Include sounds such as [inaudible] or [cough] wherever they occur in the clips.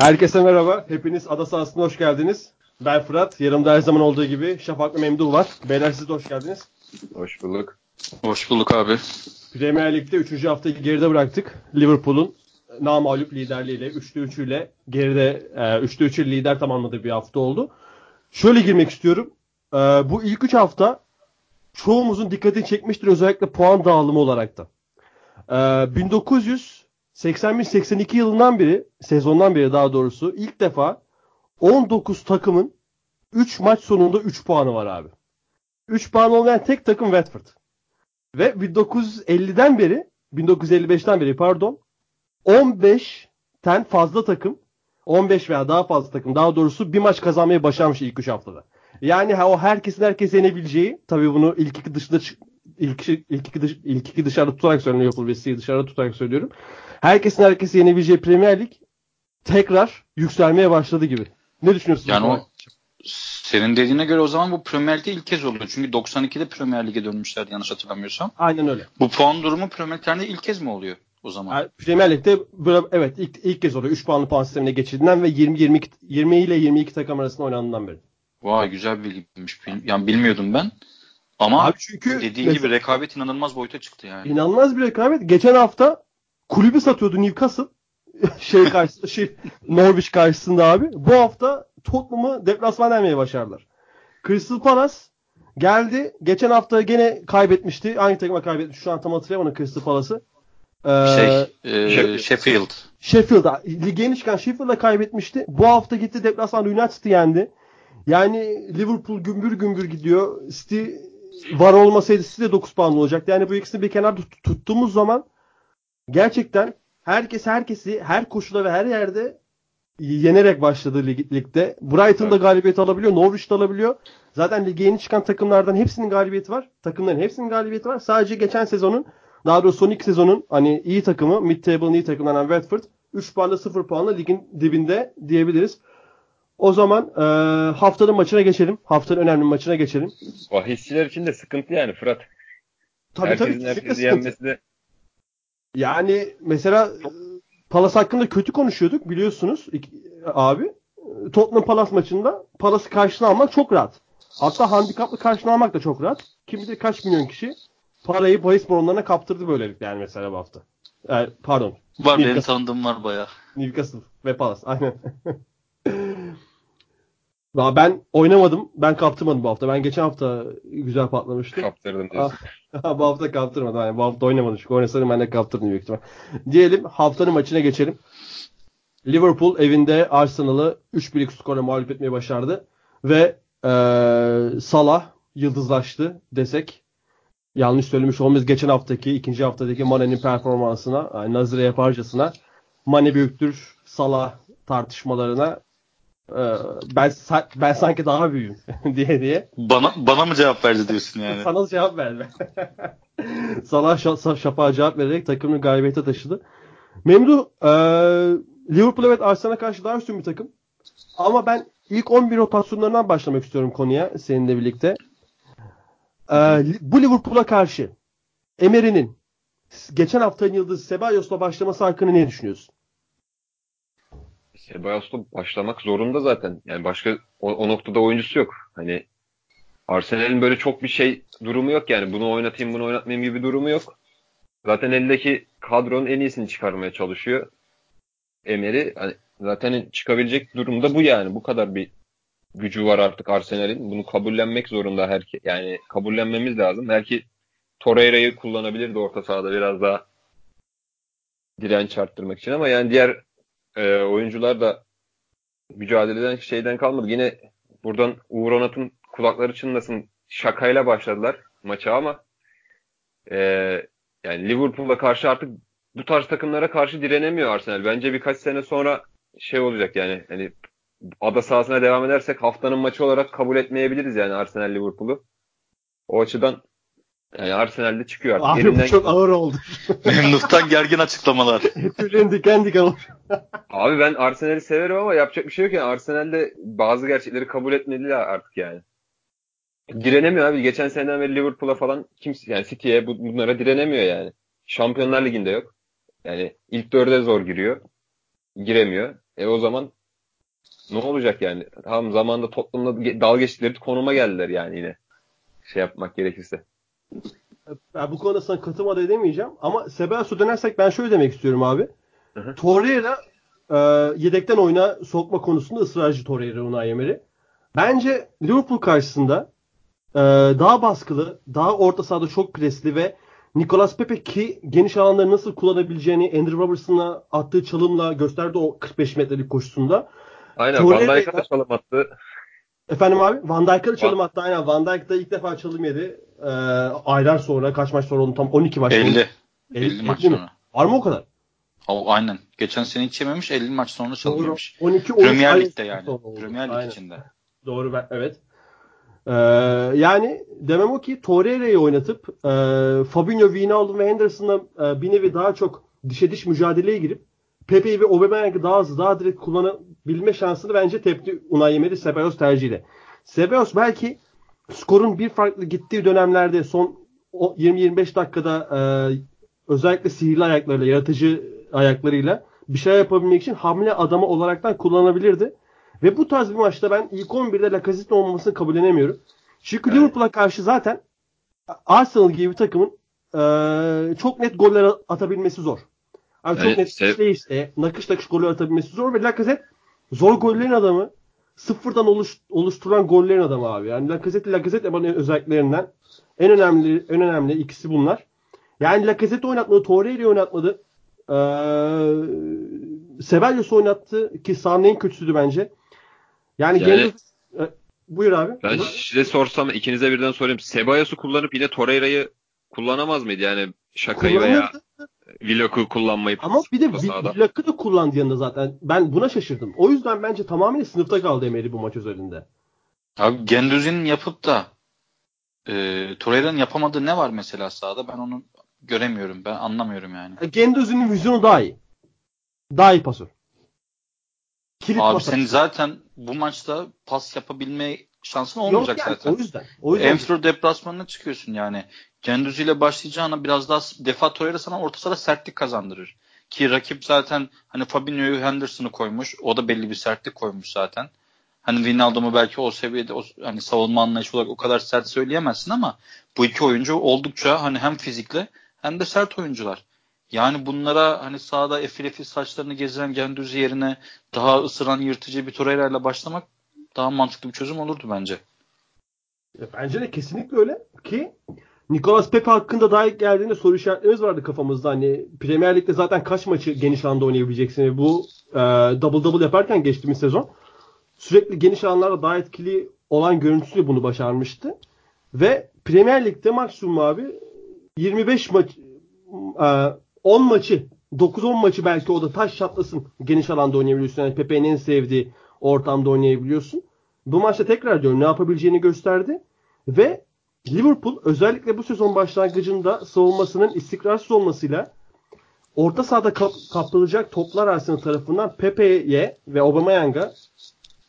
Herkese merhaba. Hepiniz Ada Sahası'na hoş geldiniz. Ben Fırat. Yanımda her zaman olduğu gibi Şafak ve Memduh var. Beyler siz de hoş geldiniz. Hoş bulduk. Hoş bulduk abi. Premier Lig'de 3. haftayı geride bıraktık. Liverpool'un namağlup liderliğiyle 3'te 3 ile geride 3'te 3 ile lider tamamladığı bir hafta oldu. Şöyle girmek istiyorum. E, bu ilk 3 hafta çoğumuzun dikkatini çekmiştir özellikle puan dağılımı olarak da. 1981-82 yılından beri, sezondan beri daha doğrusu ilk defa 19 takımın 3 maç sonunda 3 puanı var abi. 3 puan olmayan tek takım Watford. Ve 1950'den beri 1955'ten beri pardon 15'ten fazla takım 15 veya daha fazla takım daha doğrusu bir maç kazanmayı başarmış ilk 3 haftada. Yani o herkesin herkes yenebileceği tabii bunu ilk iki dışında ilk, ilk, iki, dış, ilk iki dışarıda tutarak söylüyorum Liverpool ve dışarıda tutarak söylüyorum. Herkesin herkesi yenebileceği Premier Lig tekrar yükselmeye başladı gibi. Ne düşünüyorsunuz? Yani o senin dediğine göre o zaman bu Premier Lig'de ilk kez oluyor. Çünkü 92'de Premier Lig'e dönmüşlerdi yanlış hatırlamıyorsam. Aynen öyle. Bu puan durumu Premier Lig'de ilk kez mi oluyor o zaman? Yani Premier Lig'de böyle, evet ilk, ilk kez oluyor. 3 puanlı puan sistemine geçildiğinden ve 20 22 20 ile 22 takım arasında oynandığından beri. Vay güzel bilgiymiş. Yani bilmiyordum ben. Ama Abi çünkü dediğin mesela, gibi rekabet inanılmaz boyuta çıktı yani. İnanılmaz bir rekabet. Geçen hafta kulübü satıyordu Newcastle. [laughs] şey karşısında şey Norwich karşısında abi. Bu hafta Tottenham'ı deplasman vermeye başardılar. Crystal Palace geldi. Geçen hafta gene kaybetmişti. Hangi takıma kaybetmiş? Şu an tam hatırlayamadım Crystal Palace'ı. Ee, şey, e, Sheffield. Sheffield. Lige yeni çıkan Sheffield'a kaybetmişti. Bu hafta gitti deplasman United'ı yendi. Yani Liverpool gümbür gümbür gidiyor. City var olmasaydı City de 9 puan olacak. Yani bu ikisini bir kenarda tuttuğumuz zaman gerçekten herkes herkesi her koşuda ve her yerde yenerek başladı lig, ligde. Brighton evet. da galibiyet alabiliyor. Norwich da alabiliyor. Zaten lige yeni çıkan takımlardan hepsinin galibiyeti var. Takımların hepsinin galibiyeti var. Sadece geçen sezonun daha doğrusu son iki sezonun hani iyi takımı, mid table'ın iyi takımlarından Watford 3 puanla 0 puanla ligin dibinde diyebiliriz. O zaman e, haftanın maçına geçelim. Haftanın önemli maçına geçelim. Bahisçiler için de sıkıntı yani Fırat. Tabii Herkesin tabii. Herkesi yenmesi de... Yani mesela Palas hakkında kötü konuşuyorduk biliyorsunuz abi. Tottenham Palas maçında Palas'ı karşına almak çok rahat. Hatta handikaplı karşına almak da çok rahat. Kim bilir kaç milyon kişi parayı bahis boronlarına kaptırdı böylelikle yani mesela bu hafta. Yani, pardon. Var Newcastle. benim tanıdığım var baya. Newcastle ve Palas aynen. [laughs] Daha ben oynamadım. Ben kaptırmadım bu hafta. Ben geçen hafta güzel patlamıştım. Kaptırdım diyorsun. [laughs] bu hafta kaptırmadım. Yani bu hafta oynamadım. Çünkü oynasaydım ben de kaptırdım büyük ihtimal. Diyelim haftanın maçına geçelim. Liverpool evinde Arsenal'ı 3-1'lik skorla mağlup etmeyi başardı. Ve ee, Salah yıldızlaştı desek yanlış söylemiş olmayız. Geçen haftaki, ikinci haftadaki Mane'nin performansına, yani nazire yaparcasına Mane büyüktür, Salah tartışmalarına ben ben sanki daha büyüğüm [laughs] diye diye. Bana bana mı cevap verdi diyorsun yani? [laughs] Sana cevap verdi. [laughs] Salah şa- şafağa cevap vererek takımını galibiyete taşıdı. Memdu e, Liverpool evet Arsenal'a karşı daha üstün bir takım. Ama ben ilk 11 rotasyonlarından başlamak istiyorum konuya seninle birlikte. E, bu Liverpool'a karşı Emery'nin geçen haftanın yıldızı Sebayos'la başlaması hakkında ne düşünüyorsun? Sebayos'ta başlamak zorunda zaten. Yani başka o, o noktada oyuncusu yok. Hani Arsenal'in böyle çok bir şey durumu yok yani. Bunu oynatayım bunu oynatmayayım gibi durumu yok. Zaten eldeki kadronun en iyisini çıkarmaya çalışıyor. Emery hani zaten çıkabilecek durumda bu yani. Bu kadar bir gücü var artık Arsenal'in. Bunu kabullenmek zorunda herke yani kabullenmemiz lazım. Belki Torreira'yı kullanabilirdi orta sahada biraz daha direnç arttırmak için ama yani diğer e, oyuncular da mücadeleden şeyden kalmadı. Yine buradan Uğur Onat'ın kulakları çınlasın şakayla başladılar maça ama e, yani Liverpool'a karşı artık bu tarz takımlara karşı direnemiyor Arsenal. Bence birkaç sene sonra şey olacak yani hani ada sahasına devam edersek haftanın maçı olarak kabul etmeyebiliriz yani Arsenal Liverpool'u. O açıdan yani Arsenal'de çıkıyor artık. Abi Yerinden... bu çok ağır oldu. [laughs] Memnun'dan gergin açıklamalar. Tüylerim diken diken olmuş. Abi ben Arsenal'i severim ama yapacak bir şey yok yani. Arsenal'de bazı gerçekleri kabul etmediler artık yani. Direnemiyor abi. Geçen seneden beri Liverpool'a falan kimse yani City'ye bunlara direnemiyor yani. Şampiyonlar Ligi'nde yok. Yani ilk dörde zor giriyor. Giremiyor. E o zaman ne olacak yani? Tam zamanda Tottenham'da dalga geçtikleri konuma geldiler yani yine. Şey yapmak gerekirse. Ben bu konuda sana katılma da edemeyeceğim. Ama Sebas'a dönersek ben şöyle demek istiyorum abi. Hı hı. Torreira e, yedekten oyuna sokma konusunda ısrarcı Torreira Unai Emery. Bence Liverpool karşısında e, daha baskılı, daha orta sahada çok presli ve Nicolas Pepe ki geniş alanları nasıl kullanabileceğini Andrew Robertson'a attığı çalımla gösterdi o 45 metrelik koşusunda. Aynen Torreira'yla- Van Dijk'a da çalım attı. Efendim abi Van Dijk'a da çalım attı. Aynen Van Dijk da ilk defa çalım yedi. E, aylar sonra kaç maç sonra onu tam 12 maç 50. sonra. 50, maç 50 mi? sonra. Var mı o kadar? O, aynen. Geçen sene hiç yememiş 50 maç sonra çalıyormuş. 12 13 Premier Lig'de yani. sonra. Premier Lig Aynen. içinde. Doğru ben evet. Ee, yani demem o ki Torreira'yı oynatıp e, Fabinho, Wijnaldum ve Henderson'la e, bir nevi daha çok dişe diş mücadeleye girip Pepe'yi ve Aubameyang'ı daha hızlı, daha direkt kullanabilme şansını bence tepti Unai Emery Ceballos tercihiyle. Ceballos belki skorun bir farklı gittiği dönemlerde son o 20-25 dakikada e, özellikle sihirli ayaklarıyla, yaratıcı ayaklarıyla bir şey yapabilmek için hamle adamı olaraktan kullanabilirdi. Ve bu tarz bir maçta ben ilk 11'de Lacazette'in olmamasını kabullenemiyorum. Çünkü Evet. Liverpool'a karşı zaten Arsenal gibi bir takımın e, çok net goller atabilmesi zor. Yani çok Evet, net sev- işleyişle, nakış nakış goller atabilmesi zor ve Lacazette zor gollerin adamı. Sıfırdan oluş, oluşturan gollerin adamı abi. Yani Lacazette Lacazette bana özelliklerinden en önemli en önemli ikisi bunlar. Yani Lacazette oynatmadı, Torreira'yı oynatmadı. Ee, Ceballos oynattı ki sahanın en kötüsüydü bence. Yani, Yani- Gendüz- E, buyur abi. Ben size sorsam ikinize birden sorayım. Sebayos'u kullanıp yine Torreira'yı kullanamaz mıydı? Yani Şaka'yı veya. Willock'u kullanmayıp Ama bir de. Villak'ı da kullandı yanında zaten. Ben buna şaşırdım. O yüzden bence tamamen sınıfta kaldı Emery bu maç özelinde. Abi Gendüzi'nin yapıp da e, Torreira'nın yapamadığı ne var mesela sahada? Ben onu göremiyorum. Ben anlamıyorum yani. Gendüzi'nin vizyonu daha iyi. Daha iyi pasör. Kilit Abi pasör. senin zaten bu maçta pas yapabilme şansın Yok olmayacak yani, zaten. O yüzden. O yüzden. Enfield deplasmanına çıkıyorsun yani. Gendüzi ile başlayacağına biraz daha defa Torreira sana orta sahada sertlik kazandırır. Ki rakip zaten hani Fabinho'yu Henderson'ı koymuş. O da belli bir sertlik koymuş zaten. Hani Wijnaldum'u belki o seviyede o, hani savunma anlayışı olarak o kadar sert söyleyemezsin ama bu iki oyuncu oldukça hani hem fizikli hem de sert oyuncular. Yani bunlara hani sahada efil efil saçlarını geziren Gendüzi yerine daha ısıran yırtıcı bir Torreira ile başlamak daha mantıklı bir çözüm olurdu bence. Bence de kesinlikle öyle ki Nicolas Pepe hakkında daha ilk geldiğinde soru işaretlerimiz vardı kafamızda. Hani Premier Lig'de zaten kaç maçı geniş alanda oynayabileceksin? Bu e, double double yaparken geçtiğimiz sezon sürekli geniş alanlarda daha etkili olan görüntüsüyle bunu başarmıştı. Ve Premier Lig'de maksimum abi 25 maç e, 10 maçı 9-10 maçı belki o da taş çatlasın geniş alanda oynayabiliyorsun. Yani Pepe'nin en sevdiği ortamda oynayabiliyorsun. Bu maçta tekrar diyorum ne yapabileceğini gösterdi. Ve Liverpool özellikle bu sezon başlangıcında savunmasının istikrarsız olmasıyla orta sahada kap- kaptırılacak toplar Arsenal tarafından Pepe'ye ve Aubameyang'a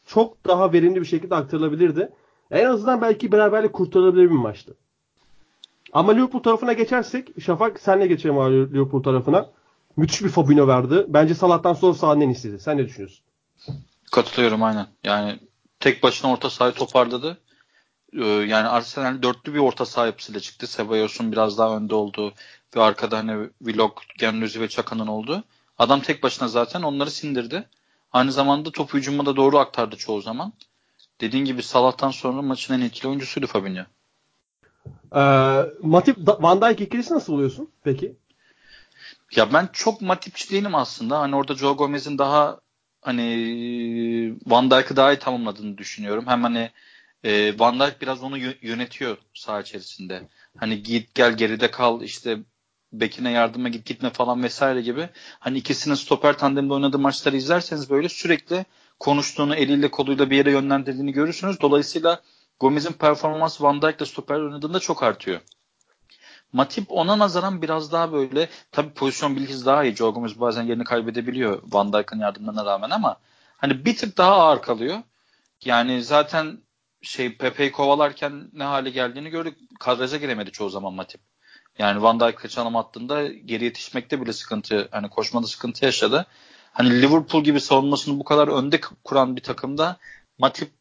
çok daha verimli bir şekilde aktarılabilirdi. En azından belki beraberlik kurtarılabilir bir maçtı. Ama Liverpool tarafına geçersek Şafak senle geçelim abi Liverpool tarafına. Müthiş bir Fabinho verdi. Bence Salah'tan sonra sahanın en iyisiydi. Sen ne düşünüyorsun? Katılıyorum aynen. Yani tek başına orta sahayı toparladı. Ee, yani Arsenal dörtlü bir orta saha yapısıyla çıktı. Cebalos'un biraz daha önde olduğu ve arkada hani Willock, Gendouzi ve Çaka'nın olduğu. Adam tek başına zaten onları sindirdi. Aynı zamanda topu hücuma da doğru aktardı çoğu zaman. Dediğin gibi Salah'tan sonra maçın en etkili oyuncusuydu Fabinho. Ee, Matip Van Dijk ikilisi nasıl buluyorsun peki? Ya ben çok Matipçi değilim aslında. Hani orada Joe Gomez'in daha hani Van Dijk'ı daha iyi tamamladığını düşünüyorum. Hem hani e, Van Dijk biraz onu yö- yönetiyor saha içerisinde. Hani git gel geride kal işte bekine yardıma git gitme falan vesaire gibi. Hani ikisinin stoper tandemde oynadığı maçları izlerseniz böyle sürekli konuştuğunu eliyle koluyla bir yere yönlendirdiğini görürsünüz. Dolayısıyla Gomez'in performansı Van Dijk'la stoper oynadığında çok artıyor. Matip ona nazaran biraz daha böyle tabii pozisyon bilgisi daha iyi. Joe bazen yerini kaybedebiliyor Van Dijk'ın yardımlarına rağmen ama hani bir tık daha ağır kalıyor. Yani zaten şey Pepe'yi kovalarken ne hale geldiğini gördük. Kadraja giremedi çoğu zaman Matip. Yani Van Dijk'ı çalım attığında geri yetişmekte bile sıkıntı, hani koşmada sıkıntı yaşadı. hani Liverpool gibi savunmasını bu kadar önde kuran bir takımda Matip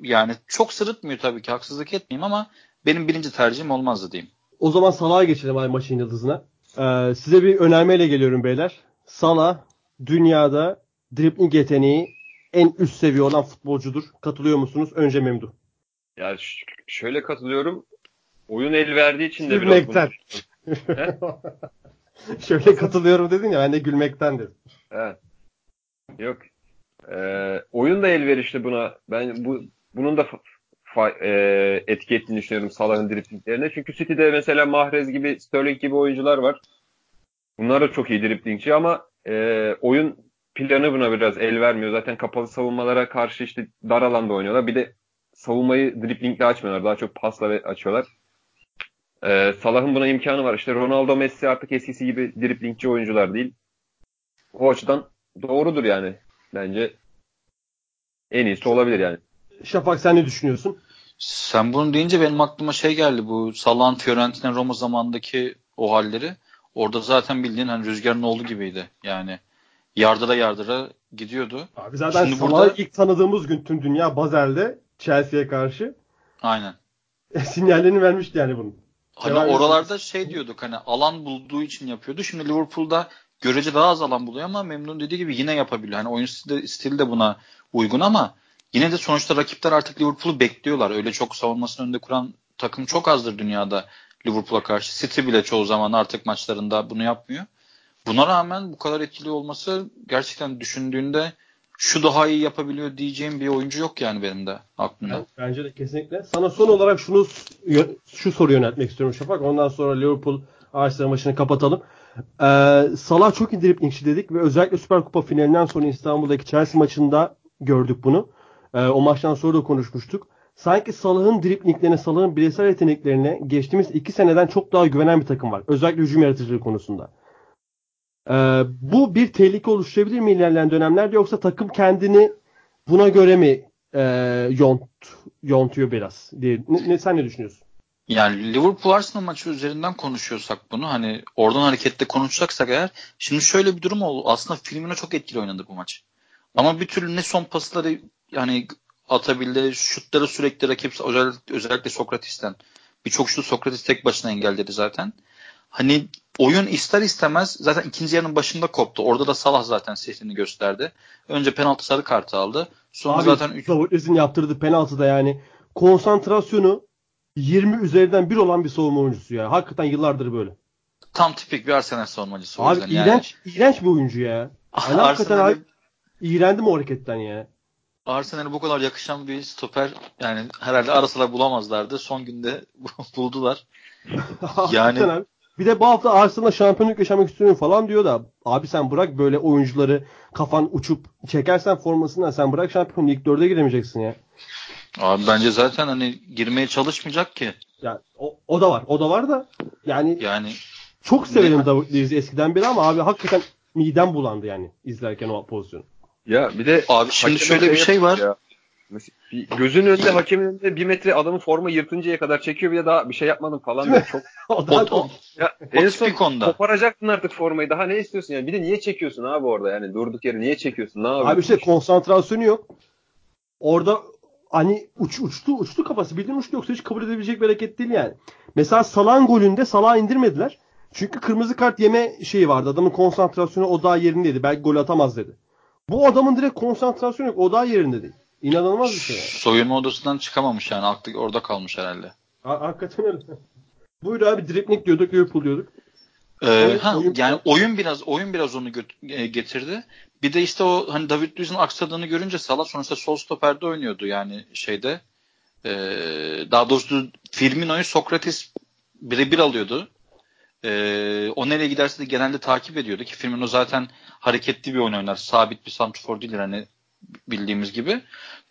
yani çok sırıtmıyor tabii ki haksızlık etmeyeyim ama benim birinci tercihim olmazdı diyeyim. O zaman Salah'a geçelim ay maçın yıldızına. Ee, size bir önermeyle geliyorum beyler. Salah dünyada dribbling yeteneği en üst seviye olan futbolcudur. Katılıyor musunuz? Önce Memdu. Ya ş- şöyle katılıyorum. Oyun el verdiği için de Gülmekten. [laughs] şöyle katılıyorum dedin ya ben de gülmekten dedim. Evet. Yok. Ee, oyun da elverişli buna. Ben bu bunun da e, etki ettiğini düşünüyorum Salah'ın driplinglerine. Çünkü City'de mesela Mahrez gibi, Sterling gibi oyuncular var. Bunlar da çok iyi driplingçi ama e, oyun planı buna biraz el vermiyor. Zaten kapalı savunmalara karşı işte dar alanda oynuyorlar. Bir de savunmayı driplingle açmıyorlar. Daha çok pasla açıyorlar. Ee, Salah'ın buna imkanı var. İşte Ronaldo, Messi artık eskisi gibi driplingçi oyuncular değil. O açıdan doğrudur yani. Bence en iyisi olabilir yani. Şafak sen ne düşünüyorsun? Sen bunu deyince benim aklıma şey geldi bu Salah'ın Fiorentina Roma zamandaki o halleri. Orada zaten bildiğin hani rüzgarın olduğu gibiydi. Yani yardıra yardıra gidiyordu. Abi zaten Şimdi Salah'ı burada- ilk tanıdığımız gün tüm dünya Bazel'de Chelsea'ye karşı Aynen. [laughs] sinyallerini vermişti yani bunun. Hani Devam oralarda şey diyorduk hani alan bulduğu için yapıyordu. Şimdi Liverpool'da görece daha az alan buluyor ama memnun dediği gibi yine yapabiliyor. Hani oyun stili de buna uygun ama yine de sonuçta rakipler artık Liverpool'u bekliyorlar. Öyle çok savunmasını önde kuran takım çok azdır dünyada Liverpool'a karşı. City bile çoğu zaman artık maçlarında bunu yapmıyor. Buna rağmen bu kadar etkili olması gerçekten düşündüğünde şu daha iyi yapabiliyor diyeceğim bir oyuncu yok yani benim de aklımda. Ben- Bence de kesinlikle. Sana son olarak şunu şu soruyu yöneltmek istiyorum Şafak. Ondan sonra Liverpool Arsenal maçını kapatalım. Ee, Salah çok iyi driplingçi dedik ve özellikle Süper Kupa finalinden sonra İstanbul'daki Chelsea maçında gördük bunu. Ee, o maçtan sonra da konuşmuştuk. Sanki Salah'ın driplinglerine, Salah'ın bireysel yeteneklerine geçtiğimiz iki seneden çok daha güvenen bir takım var. Özellikle hücum yaratıcılığı konusunda. Ee, bu bir tehlike oluşturabilir mi ilerleyen dönemlerde yoksa takım kendini buna göre mi e, yont, yontuyor biraz diye. Ne, ne- sen ne düşünüyorsun? Yani Liverpool Arsenal maçı üzerinden konuşuyorsak bunu hani oradan hareketle konuşacaksak eğer şimdi şöyle bir durum oldu. Aslında Firmino çok etkili oynadı bu maç. Ama bir türlü ne son pasları yani atabildi, şutları sürekli rakip özellikle, özellikle Sokrates'ten birçok şutu Sokrates tek başına engelledi zaten. Hani oyun ister istemez zaten ikinci yarının başında koptu. Orada da Salah zaten sihrini gösterdi. Önce penaltı sarı kartı aldı. Sonra Abi zaten üç- Davutles'in yaptırdığı penaltıda yani konsantrasyonu 20 üzerinden bir olan bir savunma oyuncusu ya. Hakikaten yıllardır böyle. tam tipik bir Arsenal savunmacısı Abi yüzden. Yani iğrenç, iğrenç bir oyuncu ya. Yani [laughs] hakikaten abi, iğrendim o hareketten ya. Arsenal'e bu kadar yakışan bir stoper yani herhalde arasalar bulamazlardı. Son günde [laughs] buldular. [laughs] Abi. Bir de bu hafta Arsenal'la şampiyonluk yaşamak istiyorum falan diyor da abi sen bırak böyle oyuncuları kafan uçup çekersen formasından sen bırak şampiyon ilk dörde giremeyeceksin ya. Abi bence zaten hani girmeye çalışmayacak ki. Ya o, o da var. O da var da yani Yani çok severim Davut Luiz'i eskiden beri ama abi hakikaten midem bulandı yani izlerken o pozisyonu. Ya bir de Abi şimdi şöyle bir şey var. ya. Bir gözünün önünde hakemin önünde bir metre adamın forma yırtıncaya kadar çekiyor bir de daha bir şey yapmadım falan diyor. Çok [laughs] O da o, ya o en son onda. koparacaktın artık formayı daha ne istiyorsun yani bir de niye çekiyorsun abi orada yani durduk yere niye çekiyorsun ne yapıyorsun? Abi işte konsantrasyonu yok. Orada hani uç, uçtu uçtu kafası bildiğin uçtu yoksa hiç kabul edebilecek bir hareket değil yani. Mesela Salah'ın golünde Salah'ı indirmediler. Çünkü kırmızı kart yeme şeyi vardı. Adamın konsantrasyonu o daha yerindeydi. Belki gol atamaz dedi. Bu adamın direkt konsantrasyonu yok. O daha yerinde değil. İnanılmaz bir şey. Yani. Soyunma odasından çıkamamış yani. Aklı orada kalmış herhalde. Ha- Hakikaten öyle. Buyur abi dripling diyorduk Liverpool diyorduk. Ee, Evet, ha, oyun- yani oyun biraz oyun biraz onu e, getirdi. Bir de işte o hani David Luiz'in aksadığını görünce Salah sonuçta sol stoperde oynuyordu yani şeyde. Ee, daha doğrusu Firmino'yu Sokrates birebir alıyordu. Ee, o nereye giderse de genelde takip ediyordu ki Firmino zaten hareketli bir oyun oynar. Sabit bir santrfor değildir hani bildiğimiz gibi.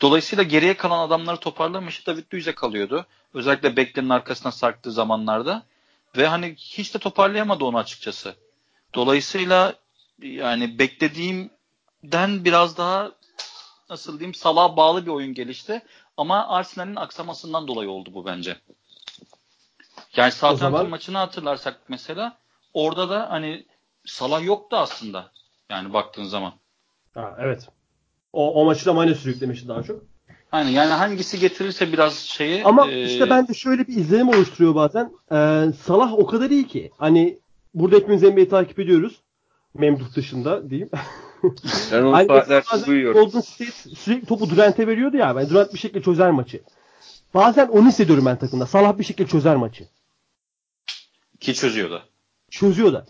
Dolayısıyla geriye kalan adamları toparlamış David Luiz'e kalıyordu. Özellikle beklerin arkasına sarktığı zamanlarda. Ve hani hiç de toparlayamadı onu açıkçası. Dolayısıyla yani beklediğimden biraz daha nasıl diyeyim Salah'a bağlı bir oyun gelişti. Ama Arsenal'in aksamasından dolayı oldu bu bence. Yani Southampton zaman- maçını hatırlarsak mesela orada da hani Salah yoktu aslında. Yani baktığın zaman. Ha, evet. O, o maçı da Mane sürüklemişti daha çok. Aynen yani hangisi getirirse biraz şeyi. Ama e, işte bende şöyle bir izlenim oluşturuyor bazen. Ee, Salah o kadar iyi ki. Hani burada hepimiz NBA'yi takip ediyoruz. Memduh dışında diyeyim. Ben onu [laughs] Hani saatler bazen duyuyorum. Golden State sürekli topu Durant'e veriyordu ya. Ben Durant bir şekilde çözer maçı. Bazen onu hissediyorum ben takımda. Salah bir şekilde çözer maçı. Ki çözüyor da. Çözüyor da.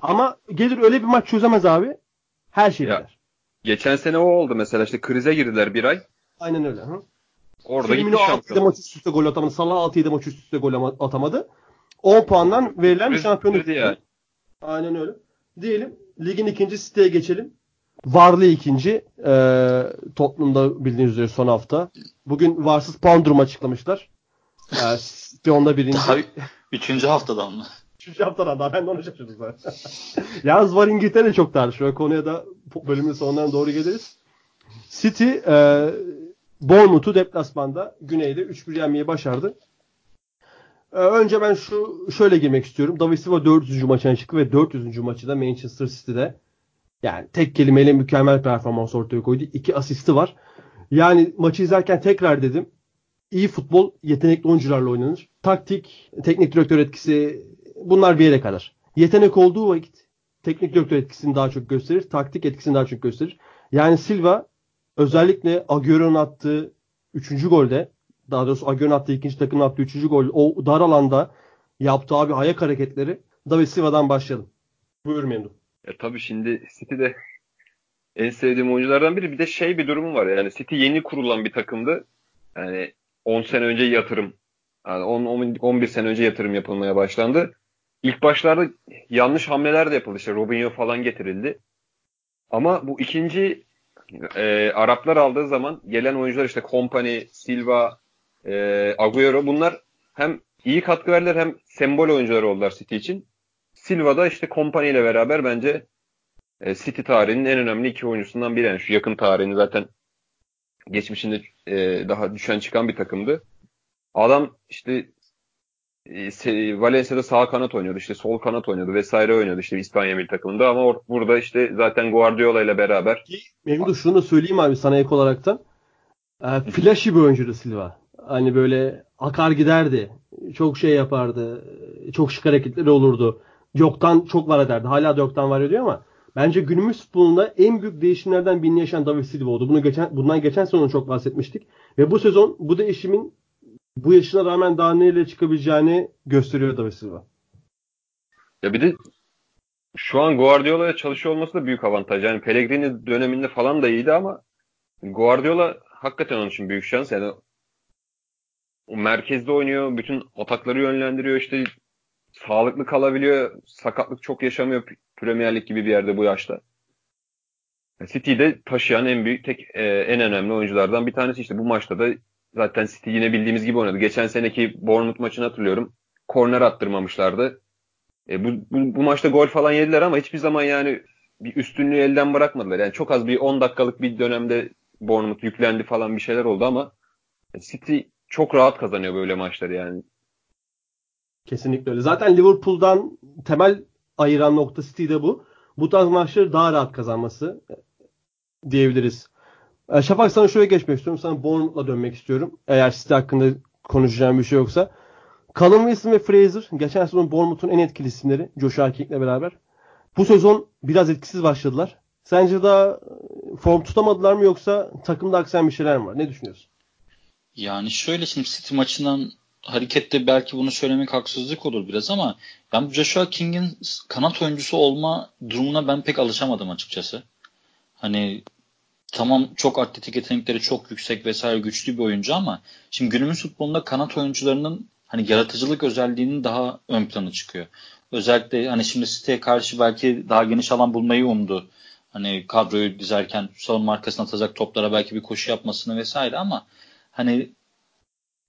Ama gelir öyle bir maç çözemez abi. Her şey Ya. biter. Geçen sene o oldu mesela işte krize girdiler bir ay. Aynen öyle. Hı? Orada gitti Firmino 6-7 şampiyon. maç üst üste gol atamadı. Salah 6-7 maç üst üste gol ama- atamadı. 10 puandan verilen bir şampiyonluk. yani. Aynen öyle. Diyelim ligin ikinci siteye geçelim. Varlı ikinci. Ee, Tottenham'da bildiğiniz üzere son hafta. Bugün varsız puan durumu açıklamışlar. Ee, City onda birinci. Daha üçüncü haftadan mı? Üçüncü haftadan daha ben de onu şaşırdım zaten. [laughs] Yalnız var İngiltere çok tartışıyor. Konuya da bölümün sonlarına doğru geliriz. City e, Bournemouth'u deplasmanda güneyde 3-1 yenmeyi başardı. E, önce ben şu şöyle girmek istiyorum. David Silva 400. maçına çıktı ve 400. maçı da Manchester City'de yani tek kelimeyle mükemmel performans ortaya koydu. İki asisti var. Yani maçı izlerken tekrar dedim. İyi futbol yetenekli oyuncularla oynanır. Taktik, teknik direktör etkisi bunlar bir yere kadar. Yetenek olduğu vakit teknik direktör etkisini daha çok gösterir. Taktik etkisini daha çok gösterir. Yani Silva özellikle Agüero'nun attığı 3. golde daha doğrusu Agüero'nun attığı ikinci takımın attığı 3. gol o dar alanda yaptığı abi ayak hareketleri David Silva'dan başlayalım. Buyur Memduh. Ya tabii şimdi City'de en sevdiğim oyunculardan biri. Bir de şey bir durumu var. Yani City yeni kurulan bir takımdı. Yani 10 sene önce yatırım. Yani 10, 10 11 sene önce yatırım yapılmaya başlandı. İlk başlarda yanlış hamleler de yapıldı. İşte Robinho falan getirildi. Ama bu ikinci e, Araplar aldığı zaman gelen oyuncular işte Kompany, Silva, e, Agüero bunlar hem iyi katkı verdiler hem sembol oyuncular oldular City için. Silva da işte Kompany ile beraber bence e, City tarihinin en önemli iki oyuncusundan biri. Yani şu yakın tarihini zaten geçmişinde e, daha düşen çıkan bir takımdı. Adam işte e, Valencia'da sağ kanat oynuyordu. işte sol kanat oynuyordu vesaire oynuyordu işte İspanya milli takımında ama or- burada işte zaten Guardiola ile beraber Memduh şunu da söyleyeyim abi sana ek olaraktan. E, flashy bir oyuncuydu Silva. Hani böyle akar giderdi. Çok şey yapardı. Çok şık hareketleri olurdu. Yoktan çok var ederdi. Hala da yoktan var ediyor ama bence günümüz futbolunda en büyük değişimlerden birini yaşayan David Silva oldu. Bunu geçen, bundan geçen sezon çok bahsetmiştik. Ve bu sezon bu değişimin bu yaşına rağmen daha neyle çıkabileceğini gösteriyor David Silva. ya bir de şu an Guardiola'ya çalışıyor olması da büyük avantaj. Yani Pellegrini döneminde falan da iyiydi ama Guardiola hakikaten onun için büyük şans. Yani o merkezde oynuyor, bütün atakları yönlendiriyor işte sağlıklı kalabiliyor, sakatlık çok yaşamıyor Premier Lig gibi bir yerde bu yaşta. City'de taşıyan en büyük tek e, en önemli oyunculardan bir tanesi işte bu maçta da zaten City yine bildiğimiz gibi oynadı. Geçen seneki Bournemouth maçını hatırlıyorum. Korner attırmamışlardı. E, bu, bu, bu maçta gol falan yediler ama hiçbir zaman yani bir üstünlüğü elden bırakmadılar. Yani çok az bir 10 dakikalık bir dönemde Bournemouth yüklendi falan bir şeyler oldu ama City çok rahat kazanıyor böyle maçları yani. Kesinlikle öyle. Zaten Liverpool'dan temel ayıran nokta City'de bu. Bu tarz maçları daha rahat kazanması diyebiliriz. E, Şafak sana şöyle geçmek istiyorum. Sana Bournemouth'la dönmek istiyorum. Eğer City hakkında konuşacağım bir şey yoksa. Callum Wilson ve Fraser geçen sezon Bournemouth'un en etkili isimleri Joshua King'le beraber. Bu sezon biraz etkisiz başladılar. Sence daha form tutamadılar mı yoksa takımda aksayan bir şeyler mi var? Ne düşünüyorsun? Yani şöyle şimdi City maçından harekette belki bunu söylemek haksızlık olur biraz ama ben Joshua King'in kanat oyuncusu olma durumuna ben pek alışamadım açıkçası. Hani tamam çok atletik yetenekleri çok yüksek vesaire güçlü bir oyuncu ama şimdi günümüz futbolunda kanat oyuncularının hani yaratıcılık özelliğinin daha ön plana çıkıyor. Özellikle hani şimdi City'ye karşı belki daha geniş alan bulmayı umdu. Hani kadroyu dizerken savunma arkasına atacak toplara belki bir koşu yapmasını vesaire ama hani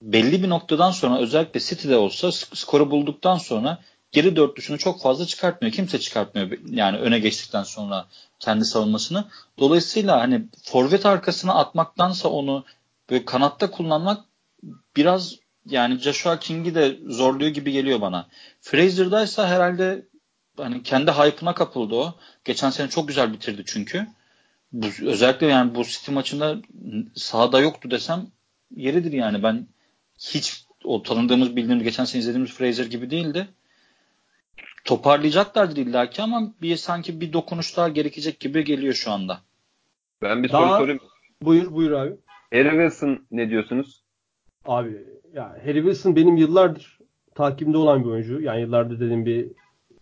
belli bir noktadan sonra özellikle City'de olsa skoru bulduktan sonra geri dörtlüsünü çok fazla çıkartmıyor. Kimse çıkartmıyor yani öne geçtikten sonra kendi savunmasını. Dolayısıyla hani forvet arkasına atmaktansa onu böyle kanatta kullanmak biraz yani Joshua King'i de zorluyor gibi geliyor bana. Fraser'daysa herhalde hani kendi hype'ına kapıldı o. Geçen sene çok güzel bitirdi çünkü. bu, özellikle yani bu City maçında sahada yoktu desem yeridir yani. Ben hiç o tanıdığımız bildiğimiz geçen sene izlediğimiz Fraser gibi değildi. Toparlayacaklardır illaki ama bir sanki bir dokunuş daha gerekecek gibi geliyor şu anda. Ben bir Daha- soru sorayım. Buyur buyur abi. Harry Wilson ne diyorsunuz? Abi ya Harry Wilson benim yıllardır takibimde olan bir oyuncu. Yani yıllardır dediğim bir